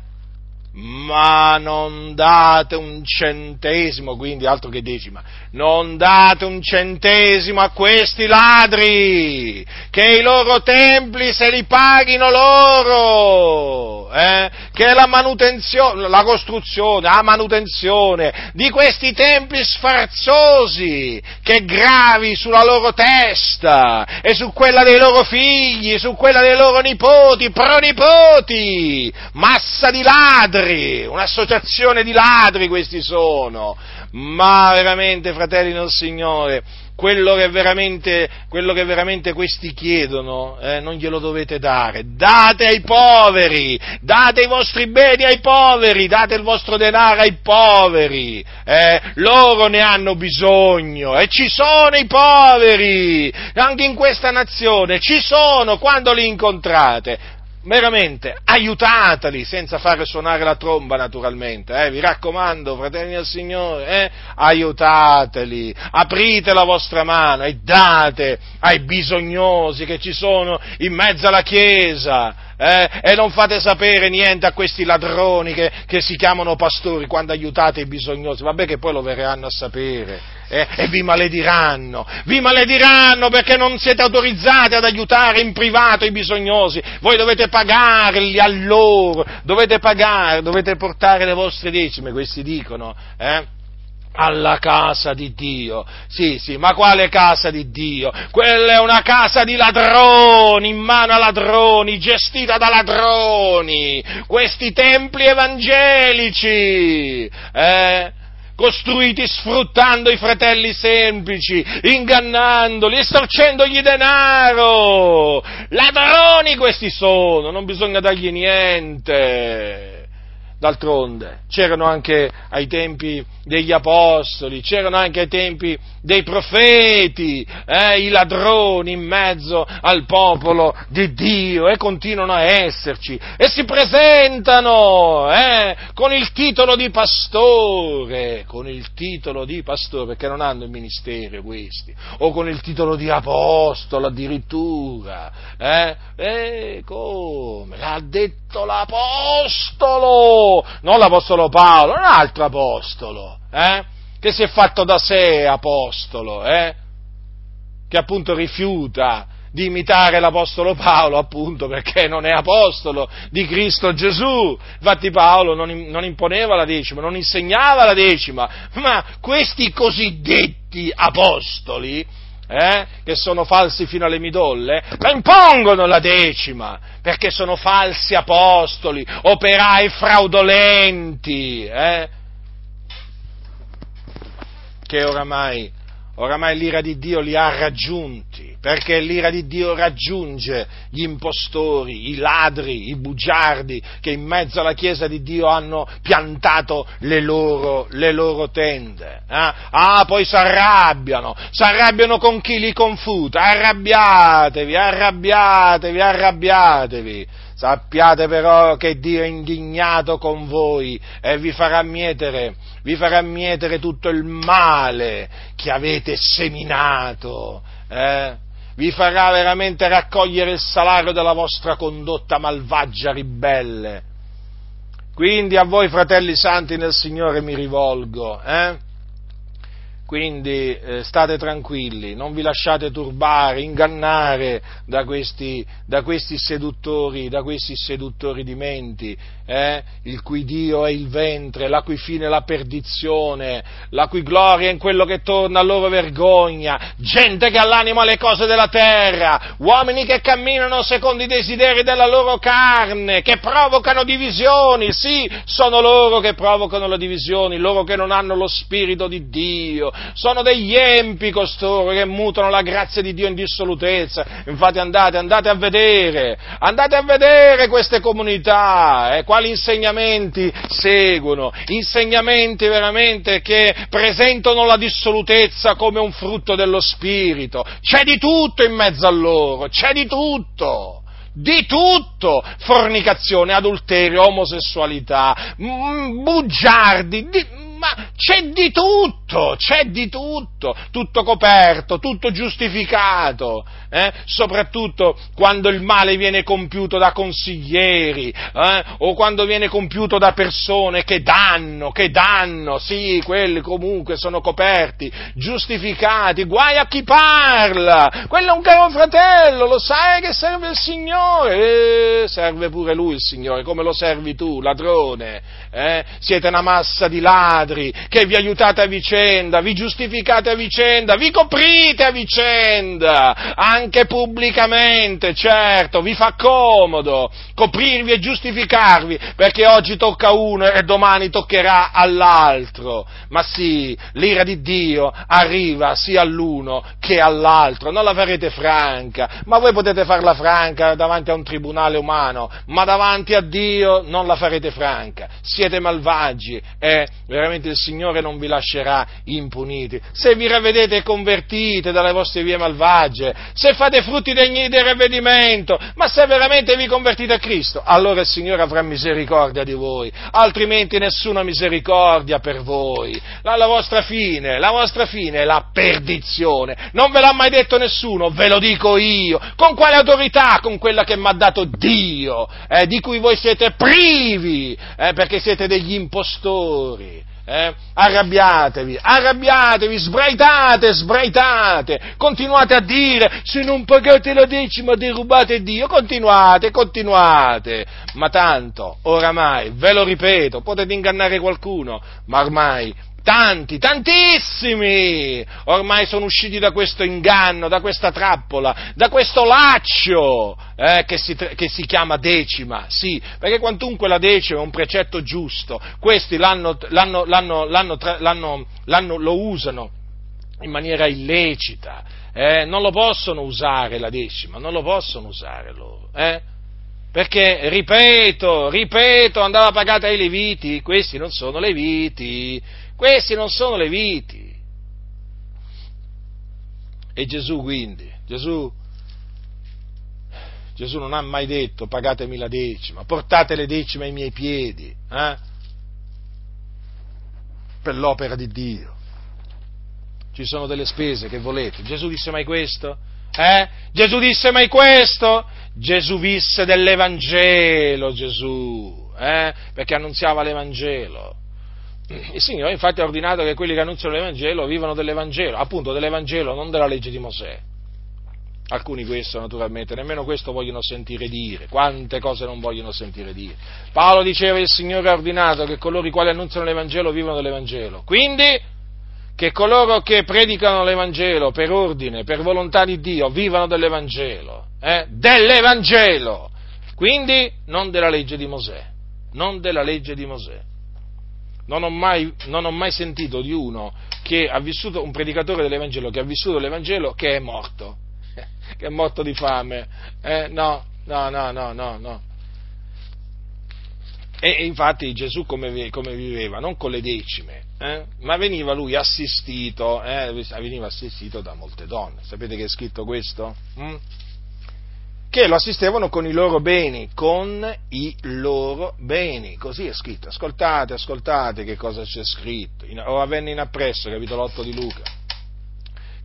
Ma non date un centesimo, quindi altro che decima, non date un centesimo a questi ladri, che i loro templi se li paghino loro, eh? che la manutenzione, la costruzione, la manutenzione di questi templi sfarzosi, che gravi sulla loro testa e su quella dei loro figli, su quella dei loro nipoti, pronipoti, massa di ladri, ladri, un'associazione di ladri questi sono, ma veramente, fratelli del Signore, quello che veramente, quello che veramente questi chiedono eh, non glielo dovete dare, date ai poveri, date i vostri beni ai poveri, date il vostro denaro ai poveri, eh, loro ne hanno bisogno e ci sono i poveri, anche in questa nazione ci sono quando li incontrate, veramente aiutateli senza fare suonare la tromba naturalmente, eh? vi raccomando fratelli del Signore, eh? aiutateli, aprite la vostra mano e date ai bisognosi che ci sono in mezzo alla Chiesa eh? e non fate sapere niente a questi ladroni che, che si chiamano pastori quando aiutate i bisognosi, vabbè che poi lo verranno a sapere eh, e vi malediranno, vi malediranno perché non siete autorizzati ad aiutare in privato i bisognosi, voi dovete pagarli a loro, dovete pagare, dovete portare le vostre decime, questi dicono, eh? alla casa di Dio. Sì, sì, ma quale casa di Dio? Quella è una casa di ladroni, in mano a ladroni, gestita da ladroni. Questi templi evangelici, eh? Costruiti sfruttando i fratelli semplici, ingannandoli, estorcendogli denaro. Ladroni questi sono, non bisogna dargli niente. D'altronde c'erano anche ai tempi degli apostoli, c'erano anche ai tempi dei profeti, eh, i ladroni in mezzo al popolo di Dio e continuano a esserci e si presentano eh, con il titolo di pastore, con il titolo di pastore perché non hanno il ministero questi, o con il titolo di apostolo addirittura. Eh, eh come? L'ha detto l'apostolo! non l'Apostolo Paolo, un altro Apostolo, eh? che si è fatto da sé Apostolo, eh? che appunto rifiuta di imitare l'Apostolo Paolo, appunto perché non è Apostolo di Cristo Gesù. Infatti Paolo non, non imponeva la decima, non insegnava la decima, ma questi cosiddetti Apostoli, eh, che sono falsi fino alle midolle, la impongono la decima, perché sono falsi apostoli, operai fraudolenti, eh, che oramai, oramai l'ira di Dio li ha raggiunti perché l'ira di Dio raggiunge gli impostori, i ladri, i bugiardi che in mezzo alla Chiesa di Dio hanno piantato le loro, le loro tende. Eh? Ah, poi si arrabbiano, si arrabbiano con chi li confuta, arrabbiatevi, arrabbiatevi, arrabbiatevi. Sappiate però che Dio è indignato con voi e vi farà mietere, vi farà mietere tutto il male che avete seminato. Eh? Vi farà veramente raccogliere il salario della vostra condotta malvagia, ribelle. Quindi a voi, fratelli santi nel Signore, mi rivolgo. Eh? Quindi eh, state tranquilli, non vi lasciate turbare, ingannare da questi, da questi seduttori, da questi seduttori di menti, eh? il cui Dio è il ventre, la cui fine è la perdizione, la cui gloria è in quello che torna a loro vergogna, gente che ha l'animo alle cose della terra, uomini che camminano secondo i desideri della loro carne, che provocano divisioni, sì, sono loro che provocano le divisioni, loro che non hanno lo spirito di Dio, sono degli empi costoro che mutano la grazia di Dio in dissolutezza. Infatti andate, andate a vedere, andate a vedere queste comunità, eh, quali insegnamenti seguono, insegnamenti veramente che presentano la dissolutezza come un frutto dello spirito. C'è di tutto in mezzo a loro, c'è di tutto di tutto, fornicazione, adulterio, omosessualità, bugiardi, di, ma c'è di tutto, c'è di tutto, tutto coperto, tutto giustificato, eh? soprattutto quando il male viene compiuto da consiglieri eh? o quando viene compiuto da persone che danno, che danno, sì, quelli comunque sono coperti, giustificati, guai a chi parla, quello è un caro fratello, lo sai che serve il Signore, eh, serve pure lui il Signore, come lo servi tu, ladrone, eh? siete una massa di ladri che vi aiutate a vicenda, vi giustificate a vicenda, vi coprite a vicenda, anche pubblicamente, certo, vi fa comodo coprirvi e giustificarvi, perché oggi tocca a uno e domani toccherà all'altro. Ma sì, l'ira di Dio arriva sia all'uno che all'altro, non la farete franca, ma voi potete farla franca davanti a un tribunale umano, ma davanti a Dio non la farete franca. Siete malvagi e veramente il Signore non vi lascerà impuniti. Se vi ravvedete e convertite dalle vostre vie malvagie, se fate frutti degni di ravvedimento, ma se veramente vi convertite a Cristo, allora il Signore avrà misericordia di voi, altrimenti nessuna misericordia per voi. La, la vostra fine, la vostra fine è la perdizione. Non ve l'ha mai detto nessuno, ve lo dico io. Con quale autorità? Con quella che mi ha dato Dio, eh, di cui voi siete privi, eh, perché siete degli impostori. Eh? Arrabbiatevi, arrabbiatevi, sbraitate, sbraitate, continuate a dire se non pagate la decima derubate Dio, continuate, continuate, ma tanto, oramai, ve lo ripeto, potete ingannare qualcuno, ma ormai tanti, tantissimi, ormai sono usciti da questo inganno, da questa trappola, da questo laccio eh, che, si, che, si, chiama decima, sì, perché quantunque la decima è un precetto giusto, questi l'hanno, l'hanno, l'hanno, lo usano in maniera illecita, eh, non lo possono usare la decima, non lo possono usare loro, eh? Perché, ripeto, ripeto, andava pagata ai leviti, questi non sono leviti, questi non sono leviti. E Gesù quindi, Gesù, Gesù non ha mai detto pagatemi la decima, portate le decime ai miei piedi, eh? per l'opera di Dio. Ci sono delle spese che volete. Gesù disse mai questo? Eh? Gesù disse mai questo? Gesù visse dell'Evangelo, Gesù, eh? perché annunziava l'Evangelo. Il Signore infatti ha ordinato che quelli che annunciano l'Evangelo vivano dell'Evangelo, appunto dell'Evangelo, non della legge di Mosè. Alcuni questo naturalmente, nemmeno questo vogliono sentire dire, quante cose non vogliono sentire dire. Paolo diceva il Signore ha ordinato che coloro i quali annunciano l'Evangelo vivano dell'Evangelo. Quindi che coloro che predicano l'Evangelo per ordine, per volontà di Dio, vivano dell'Evangelo, eh? dell'Evangelo. Quindi non della legge di Mosè, non della legge di Mosè. Non ho, mai, non ho mai sentito di uno che ha vissuto, un predicatore dell'Evangelo che ha vissuto l'Evangelo che è morto. che è morto di fame. Eh, no, no, no, no, no, no. E, infatti Gesù come, come, viveva? Non con le decime, eh? ma veniva lui assistito, eh? veniva assistito da molte donne. Sapete che è scritto questo? Mm? Che lo assistevano con i loro beni, con i loro beni, così è scritto. Ascoltate, ascoltate che cosa c'è scritto. o avvenne in appresso, capitolo 8 di Luca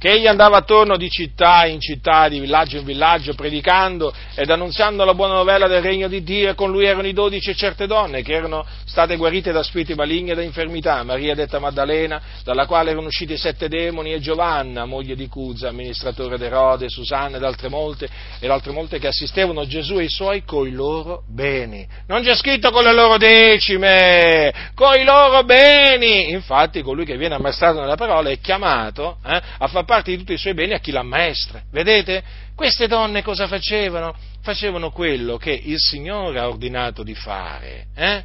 che egli andava attorno di città in città, di villaggio in villaggio, predicando ed annunziando la buona novella del regno di Dio, e con lui erano i dodici e certe donne che erano state guarite da spiriti maligni e da infermità, Maria detta Maddalena, dalla quale erano usciti sette demoni, e Giovanna, moglie di Cuza, amministratore d'Erode, Susanna ed altre molte, ed altre molte che assistevano Gesù e i suoi coi loro beni. Non c'è scritto con le loro decime, coi loro beni! Infatti colui che viene ammaestrato nella parola è chiamato eh, a far parte di tutti i suoi beni a chi l'ammaestra. Vedete? Queste donne cosa facevano? Facevano quello che il Signore ha ordinato di fare, eh?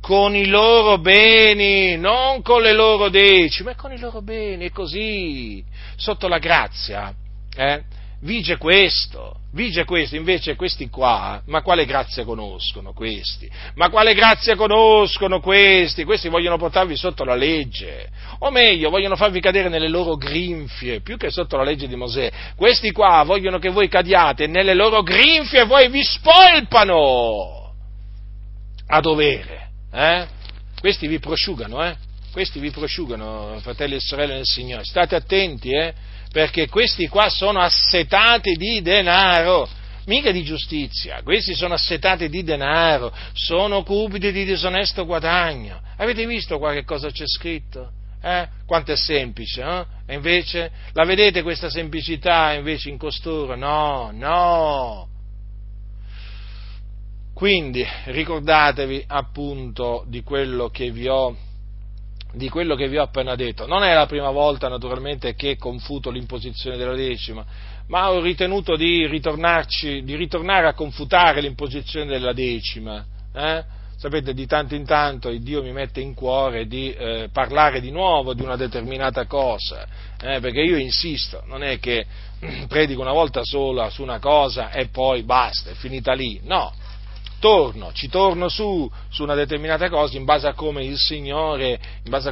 con i loro beni, non con le loro decime, ma con i loro beni, e così, sotto la grazia. Eh? Vige questo, vige questo, invece questi qua, ma quale grazia conoscono questi? Ma quale grazia conoscono questi? Questi vogliono portarvi sotto la legge, o meglio, vogliono farvi cadere nelle loro grinfie, più che sotto la legge di Mosè. Questi qua vogliono che voi cadiate nelle loro grinfie e voi vi spolpano a dovere, eh? Questi vi prosciugano, eh? Questi vi prosciugano, fratelli e sorelle nel Signore. State attenti, eh? Perché questi qua sono assetati di denaro, mica di giustizia, questi sono assetati di denaro, sono cupidi di disonesto guadagno. Avete visto qua che cosa c'è scritto? Eh? Quanto è semplice, eh? E invece, la vedete questa semplicità invece in costoro? No, no. Quindi ricordatevi appunto di quello che vi ho di quello che vi ho appena detto. Non è la prima volta, naturalmente, che confuto l'imposizione della decima, ma ho ritenuto di, di ritornare a confutare l'imposizione della decima. Eh? Sapete, di tanto in tanto Dio mi mette in cuore di eh, parlare di nuovo di una determinata cosa, eh? perché io insisto, non è che predico una volta sola su una cosa e poi basta, è finita lì. No, torno, ci torno su, su una determinata cosa in base a come il Signore,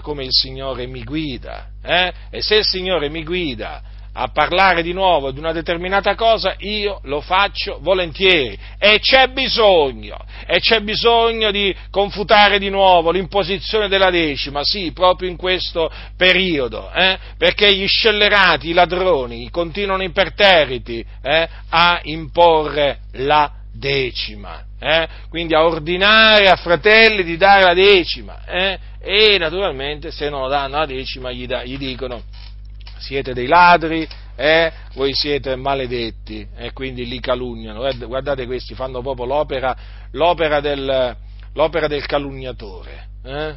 come il Signore mi guida. Eh? E se il Signore mi guida a parlare di nuovo di una determinata cosa, io lo faccio volentieri. E c'è bisogno, e c'è bisogno di confutare di nuovo l'imposizione della decima, sì, proprio in questo periodo, eh? perché gli scellerati, i ladroni, continuano imperterriti eh? a imporre la decima eh? quindi a ordinare a fratelli di dare la decima, eh? e naturalmente se non danno la decima gli, da, gli dicono siete dei ladri, eh? voi siete maledetti, e quindi li calunniano. Guardate questi, fanno proprio l'opera, l'opera, del, l'opera del, calunniatore. Eh?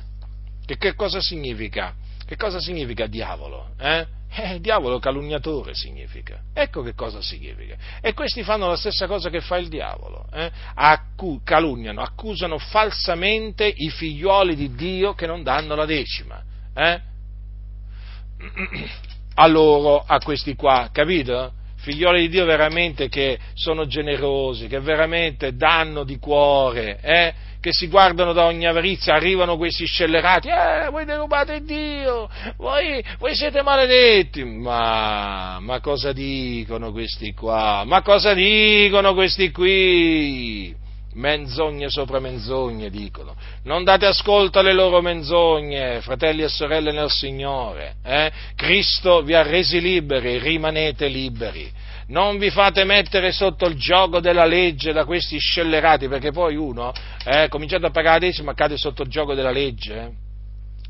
Che, che, cosa significa? Che cosa significa diavolo? Eh? Eh, diavolo calunniatore significa. Ecco che cosa significa. E questi fanno la stessa cosa che fa il diavolo. Eh? Accu- calunniano, accusano falsamente i figlioli di Dio che non danno la decima. Eh? A loro, a questi qua, capito? Figlioli di Dio veramente che sono generosi, che veramente danno di cuore, eh? Che si guardano da ogni avarizia, arrivano questi scellerati, eh, voi derubate Dio, voi, voi siete maledetti, ma, ma cosa dicono questi qua? Ma cosa dicono questi qui? Menzogne sopra menzogne, dicono. Non date ascolto alle loro menzogne, fratelli e sorelle nel Signore. Eh? Cristo vi ha resi liberi, rimanete liberi non vi fate mettere sotto il gioco della legge da questi scellerati, perché poi uno, eh, cominciando a pagare la decima, cade sotto il gioco della legge.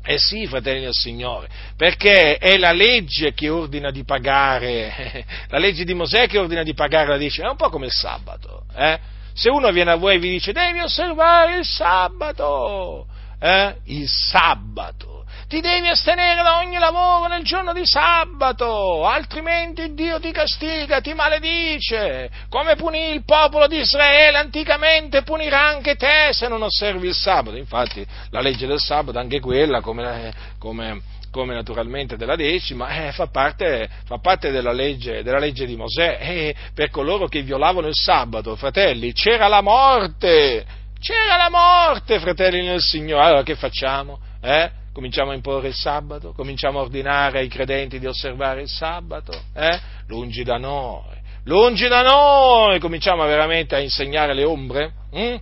Eh sì, fratelli del Signore, perché è la legge che ordina di pagare, la legge di Mosè che ordina di pagare la decima, è un po' come il sabato. Eh? Se uno viene a voi e vi dice devi osservare il sabato, eh? il sabato, ti devi astenere da ogni lavoro nel giorno di sabato, altrimenti Dio ti castiga, ti maledice, come punì il popolo di Israele anticamente punirà anche te se non osservi il sabato. Infatti la legge del sabato, anche quella, come, come come naturalmente della decima, eh, fa, parte, fa parte, della legge, della legge di Mosè. E per coloro che violavano il sabato, fratelli, c'era la morte, c'era la morte, fratelli nel Signore. Allora che facciamo? Eh? Cominciamo a imporre il sabato? Cominciamo a ordinare ai credenti di osservare il sabato? Eh? Lungi da noi, lungi da noi! Cominciamo veramente a insegnare le ombre? Mm?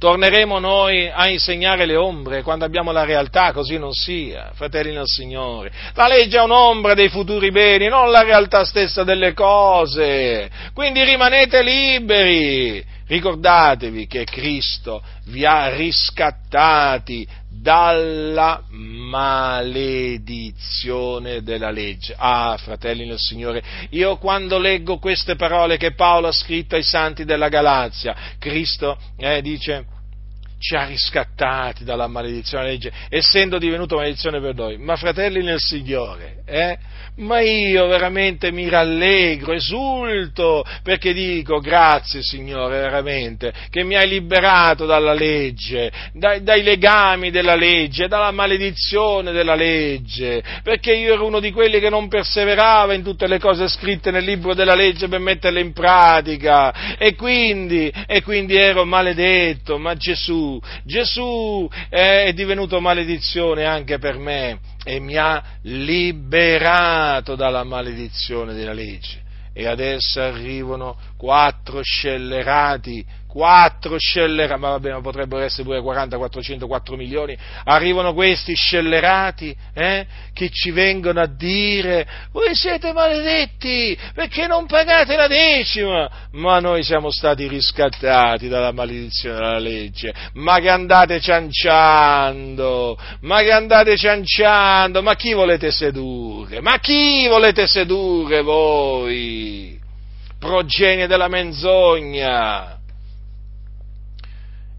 Torneremo noi a insegnare le ombre quando abbiamo la realtà, così non sia, fratelli del Signore. La legge è un'ombra dei futuri beni, non la realtà stessa delle cose. Quindi rimanete liberi. Ricordatevi che Cristo vi ha riscattati dalla maledizione della legge. Ah, fratelli del Signore, io quando leggo queste parole che Paolo ha scritto ai santi della Galazia, Cristo eh, dice ci ha riscattati dalla maledizione della legge, essendo divenuto maledizione per noi. Ma fratelli nel Signore, eh? ma io veramente mi rallegro, esulto, perché dico grazie Signore, veramente, che mi hai liberato dalla legge, dai, dai, legami della legge, dalla maledizione della legge, perché io ero uno di quelli che non perseverava in tutte le cose scritte nel libro della legge per metterle in pratica, e quindi, e quindi ero maledetto, ma Gesù, Gesù è divenuto maledizione anche per me e mi ha liberato dalla maledizione della legge. E adesso arrivano quattro scellerati quattro scellerati, ma va bene, potrebbero essere pure 40, 400, 4 milioni, arrivano questi scellerati eh, che ci vengono a dire voi siete maledetti perché non pagate la decima, ma noi siamo stati riscattati dalla maledizione della legge, ma che andate cianciando, ma che andate cianciando, ma chi volete sedurre, ma chi volete sedurre voi? Progenie della menzogna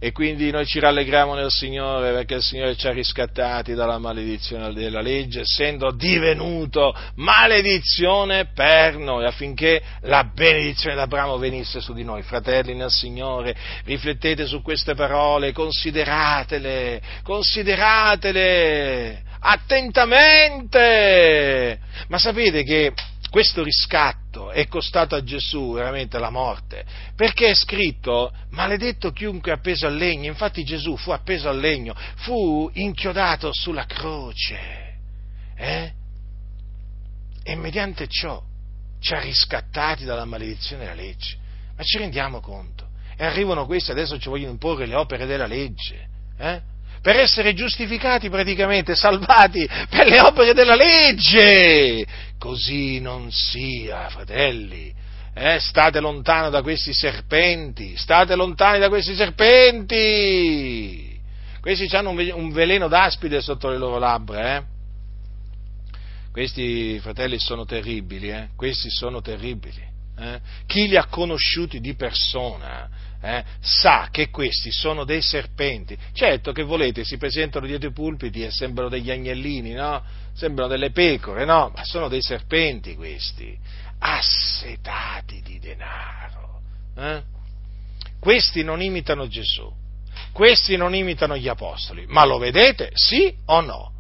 e quindi noi ci rallegriamo nel Signore perché il Signore ci ha riscattati dalla maledizione della legge, essendo divenuto maledizione per noi, affinché la benedizione d'Abramo venisse su di noi. Fratelli nel Signore, riflettete su queste parole, consideratele, consideratele attentamente. Ma sapete che questo riscatto è costato a Gesù veramente la morte, perché è scritto maledetto chiunque appeso al legno, infatti Gesù fu appeso al legno, fu inchiodato sulla croce, eh? e mediante ciò ci ha riscattati dalla maledizione della legge. Ma ci rendiamo conto? E arrivano questi, adesso ci vogliono imporre le opere della legge, eh? Per essere giustificati praticamente, salvati per le opere della legge. Così non sia, fratelli. Eh, state lontano da questi serpenti, state lontani da questi serpenti. Questi hanno un veleno d'aspide sotto le loro labbra, eh? Questi fratelli sono terribili, eh? Questi sono terribili. Eh? Chi li ha conosciuti di persona eh, sa che questi sono dei serpenti. Certo che volete, si presentano dietro i pulpiti e sembrano degli agnellini, no? Sembrano delle pecore, no? Ma sono dei serpenti questi, assetati di denaro. Eh? Questi non imitano Gesù, questi non imitano gli apostoli, ma lo vedete? Sì o no?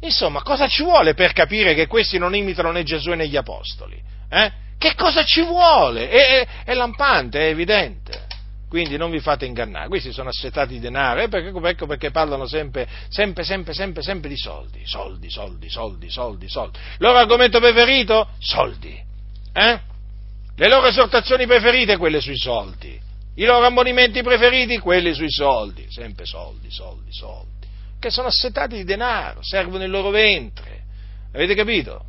Insomma, cosa ci vuole per capire che questi non imitano né Gesù né gli apostoli? Eh? Che cosa ci vuole? È, è, è lampante, è evidente. Quindi non vi fate ingannare, questi sono assetati di denaro, ecco perché, ecco perché parlano sempre, sempre, sempre, sempre, sempre di soldi, soldi, soldi, soldi, soldi, soldi. Il loro argomento preferito? Soldi. Eh? Le loro esortazioni preferite? Quelle sui soldi. I loro ammonimenti preferiti? Quelli sui soldi. Sempre soldi, soldi, soldi. Che sono assetati di denaro, servono il loro ventre. Avete capito?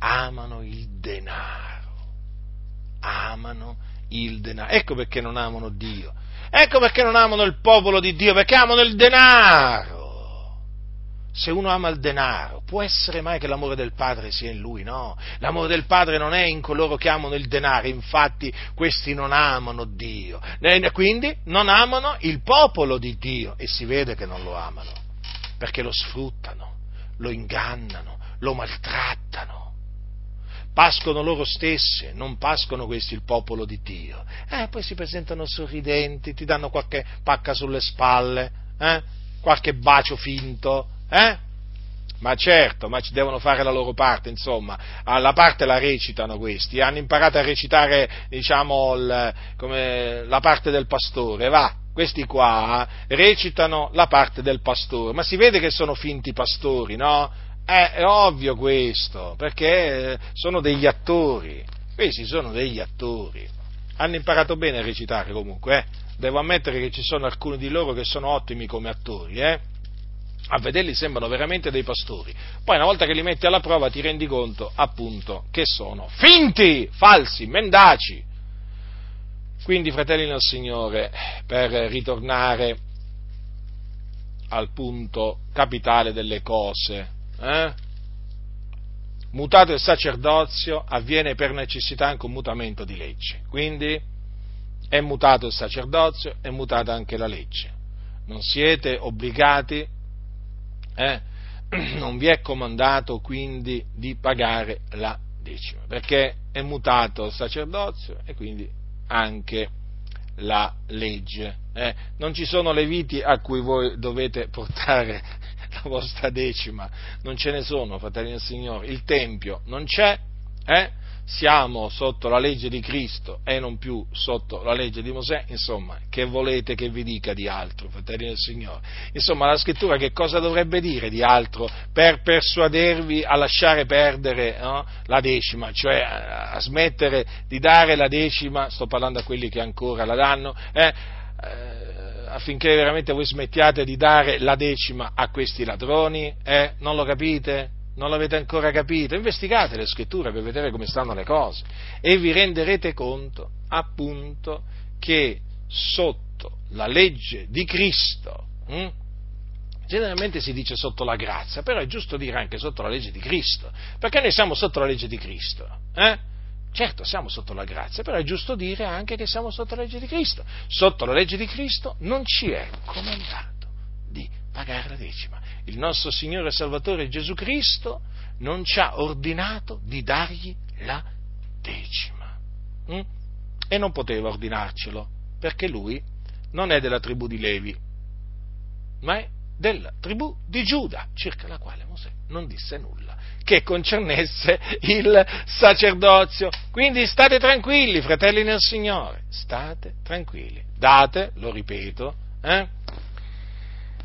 Amano il denaro. Amano il denaro. Ecco perché non amano Dio. Ecco perché non amano il popolo di Dio, perché amano il denaro. Se uno ama il denaro, può essere mai che l'amore del Padre sia in lui? No, l'amore del Padre non è in coloro che amano il denaro, infatti questi non amano Dio, quindi non amano il popolo di Dio e si vede che non lo amano, perché lo sfruttano, lo ingannano, lo maltrattano pascono loro stesse, non pascono questi il popolo di Dio. Eh, poi si presentano sorridenti, ti danno qualche pacca sulle spalle, eh? qualche bacio finto, eh? Ma certo, ma ci devono fare la loro parte, insomma, la parte la recitano questi, hanno imparato a recitare, diciamo, il, come, la parte del pastore, va, questi qua recitano la parte del pastore, ma si vede che sono finti pastori, no? Eh, è ovvio questo, perché sono degli attori, questi sono degli attori, hanno imparato bene a recitare comunque, eh? devo ammettere che ci sono alcuni di loro che sono ottimi come attori, eh? a vederli sembrano veramente dei pastori. Poi una volta che li metti alla prova ti rendi conto appunto che sono finti, falsi, mendaci. Quindi, fratelli del Signore, per ritornare al punto capitale delle cose, eh? mutato il sacerdozio avviene per necessità anche un mutamento di legge. Quindi è mutato il sacerdozio, è mutata anche la legge. Non siete obbligati eh, non vi è comandato quindi di pagare la decima, perché è mutato il sacerdozio e quindi anche la legge. Eh. Non ci sono leviti a cui voi dovete portare la vostra decima, non ce ne sono, fratelli del Signore. Il Tempio non c'è, eh? siamo sotto la legge di Cristo e non più sotto la legge di Mosè, insomma, che volete che vi dica di altro, fratelli del Signore? Insomma, la scrittura che cosa dovrebbe dire di altro per persuadervi a lasciare perdere no, la decima, cioè a, smettere di dare la decima, sto parlando a quelli che ancora la danno, eh, eh, affinché veramente voi smettiate di dare la decima a questi ladroni, eh? non lo capite? non l'avete ancora capito, investigate le scritture per vedere come stanno le cose e vi renderete conto appunto che sotto la legge di Cristo, hm, generalmente si dice sotto la grazia, però è giusto dire anche sotto la legge di Cristo, perché noi siamo sotto la legge di Cristo. Eh? Certo, siamo sotto la grazia, però è giusto dire anche che siamo sotto la legge di Cristo. Sotto la legge di Cristo non ci è comandato di pagare la decima. Il nostro Signore Salvatore Gesù Cristo non ci ha ordinato di dargli la decima. Mm? E non poteva ordinarcelo, perché lui non è della tribù di Levi, ma è della tribù di Giuda, circa la quale Mosè non disse nulla, che concernesse il sacerdozio. Quindi state tranquilli, fratelli nel Signore, state tranquilli. Date, lo ripeto, eh,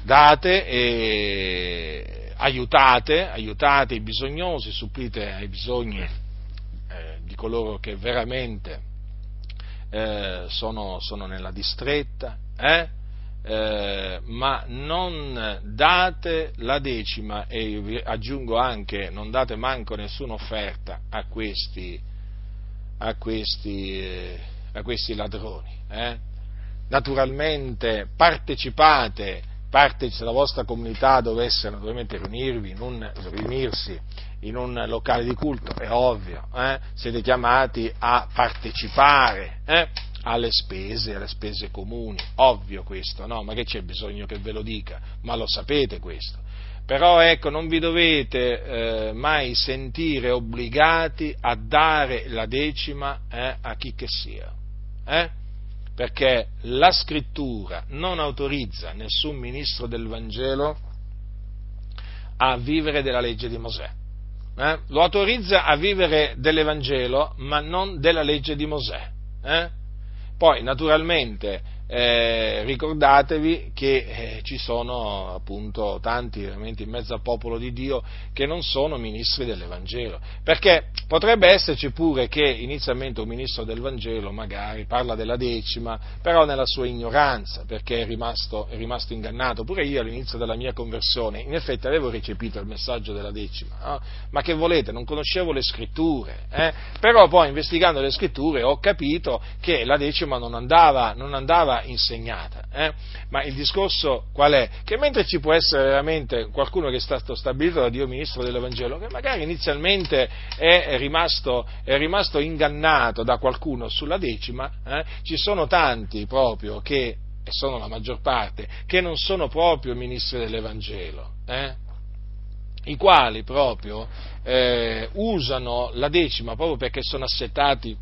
date e aiutate, aiutate i bisognosi, supplite ai bisogni eh, di coloro che veramente eh, sono, sono, nella distretta, eh? ma non date la decima e vi aggiungo anche non date manco nessuna offerta a questi, a questi, eh, a questi ladroni. Eh? Naturalmente partecipate parte se la vostra comunità dovesse naturalmente riunirvi in un, riunirsi in un locale di culto, è ovvio, eh? siete chiamati a partecipare? Alle spese, alle spese comuni, ovvio questo, no? Ma che c'è bisogno che ve lo dica? Ma lo sapete questo. Però ecco, non vi dovete eh, mai sentire obbligati a dare la decima eh, a chi che sia. Eh? perché la scrittura non autorizza nessun ministro del Vangelo a vivere della legge di Mosè. Eh? Lo autorizza a vivere dell'Evangelo, ma non della legge di Mosè. Poi, naturalmente, eh, ricordatevi che eh, ci sono appunto tanti veramente in mezzo al popolo di Dio che non sono ministri dell'Evangelo, perché potrebbe esserci pure che inizialmente un ministro del Vangelo magari parla della decima, però nella sua ignoranza, perché è rimasto, è rimasto ingannato, pure io all'inizio della mia conversione in effetti avevo recepito il messaggio della decima, no? ma che volete, non conoscevo le scritture, eh? però poi investigando le scritture ho capito che la decima non andava, non andava insegnata. Eh? Ma il discorso qual è? Che mentre ci può essere veramente qualcuno che è stato stabilito da Dio ministro dell'Evangelo, che magari inizialmente è rimasto, è rimasto ingannato da qualcuno sulla decima, eh? ci sono tanti proprio che, e sono la maggior parte, che non sono proprio ministri dell'Evangelo. Eh? i quali proprio eh, usano la decima proprio perché sono assetati,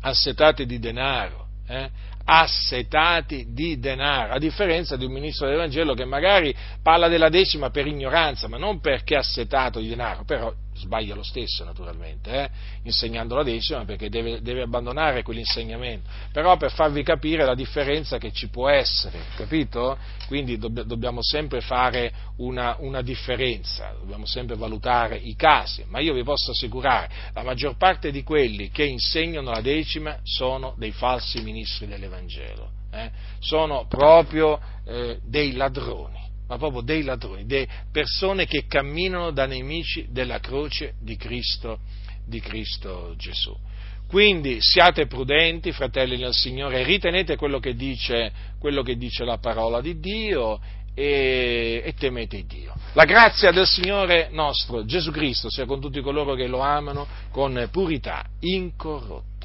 assetati di denaro, eh? Assetati di denaro, a differenza di un ministro dell'Evangelo che magari parla della decima per ignoranza, ma non perché assetato di denaro, però sbaglia lo stesso naturalmente, eh? insegnando la decima perché deve, deve, abbandonare quell'insegnamento, però per farvi capire la differenza che ci può essere, capito? Quindi dobb- dobbiamo sempre fare una, una, differenza, dobbiamo sempre valutare i casi, ma io vi posso assicurare, la maggior parte di quelli che insegnano la decima sono dei falsi ministri dell'Evangelo, eh? sono proprio eh, dei ladroni ma proprio dei ladroni, delle persone che camminano da nemici della croce di Cristo, di Cristo Gesù. Quindi siate prudenti, fratelli del Signore, ritenete quello che dice, quello che dice la parola di Dio e, e, temete Dio. La grazia del Signore nostro Gesù Cristo sia con tutti coloro che lo amano con purità incorrotta.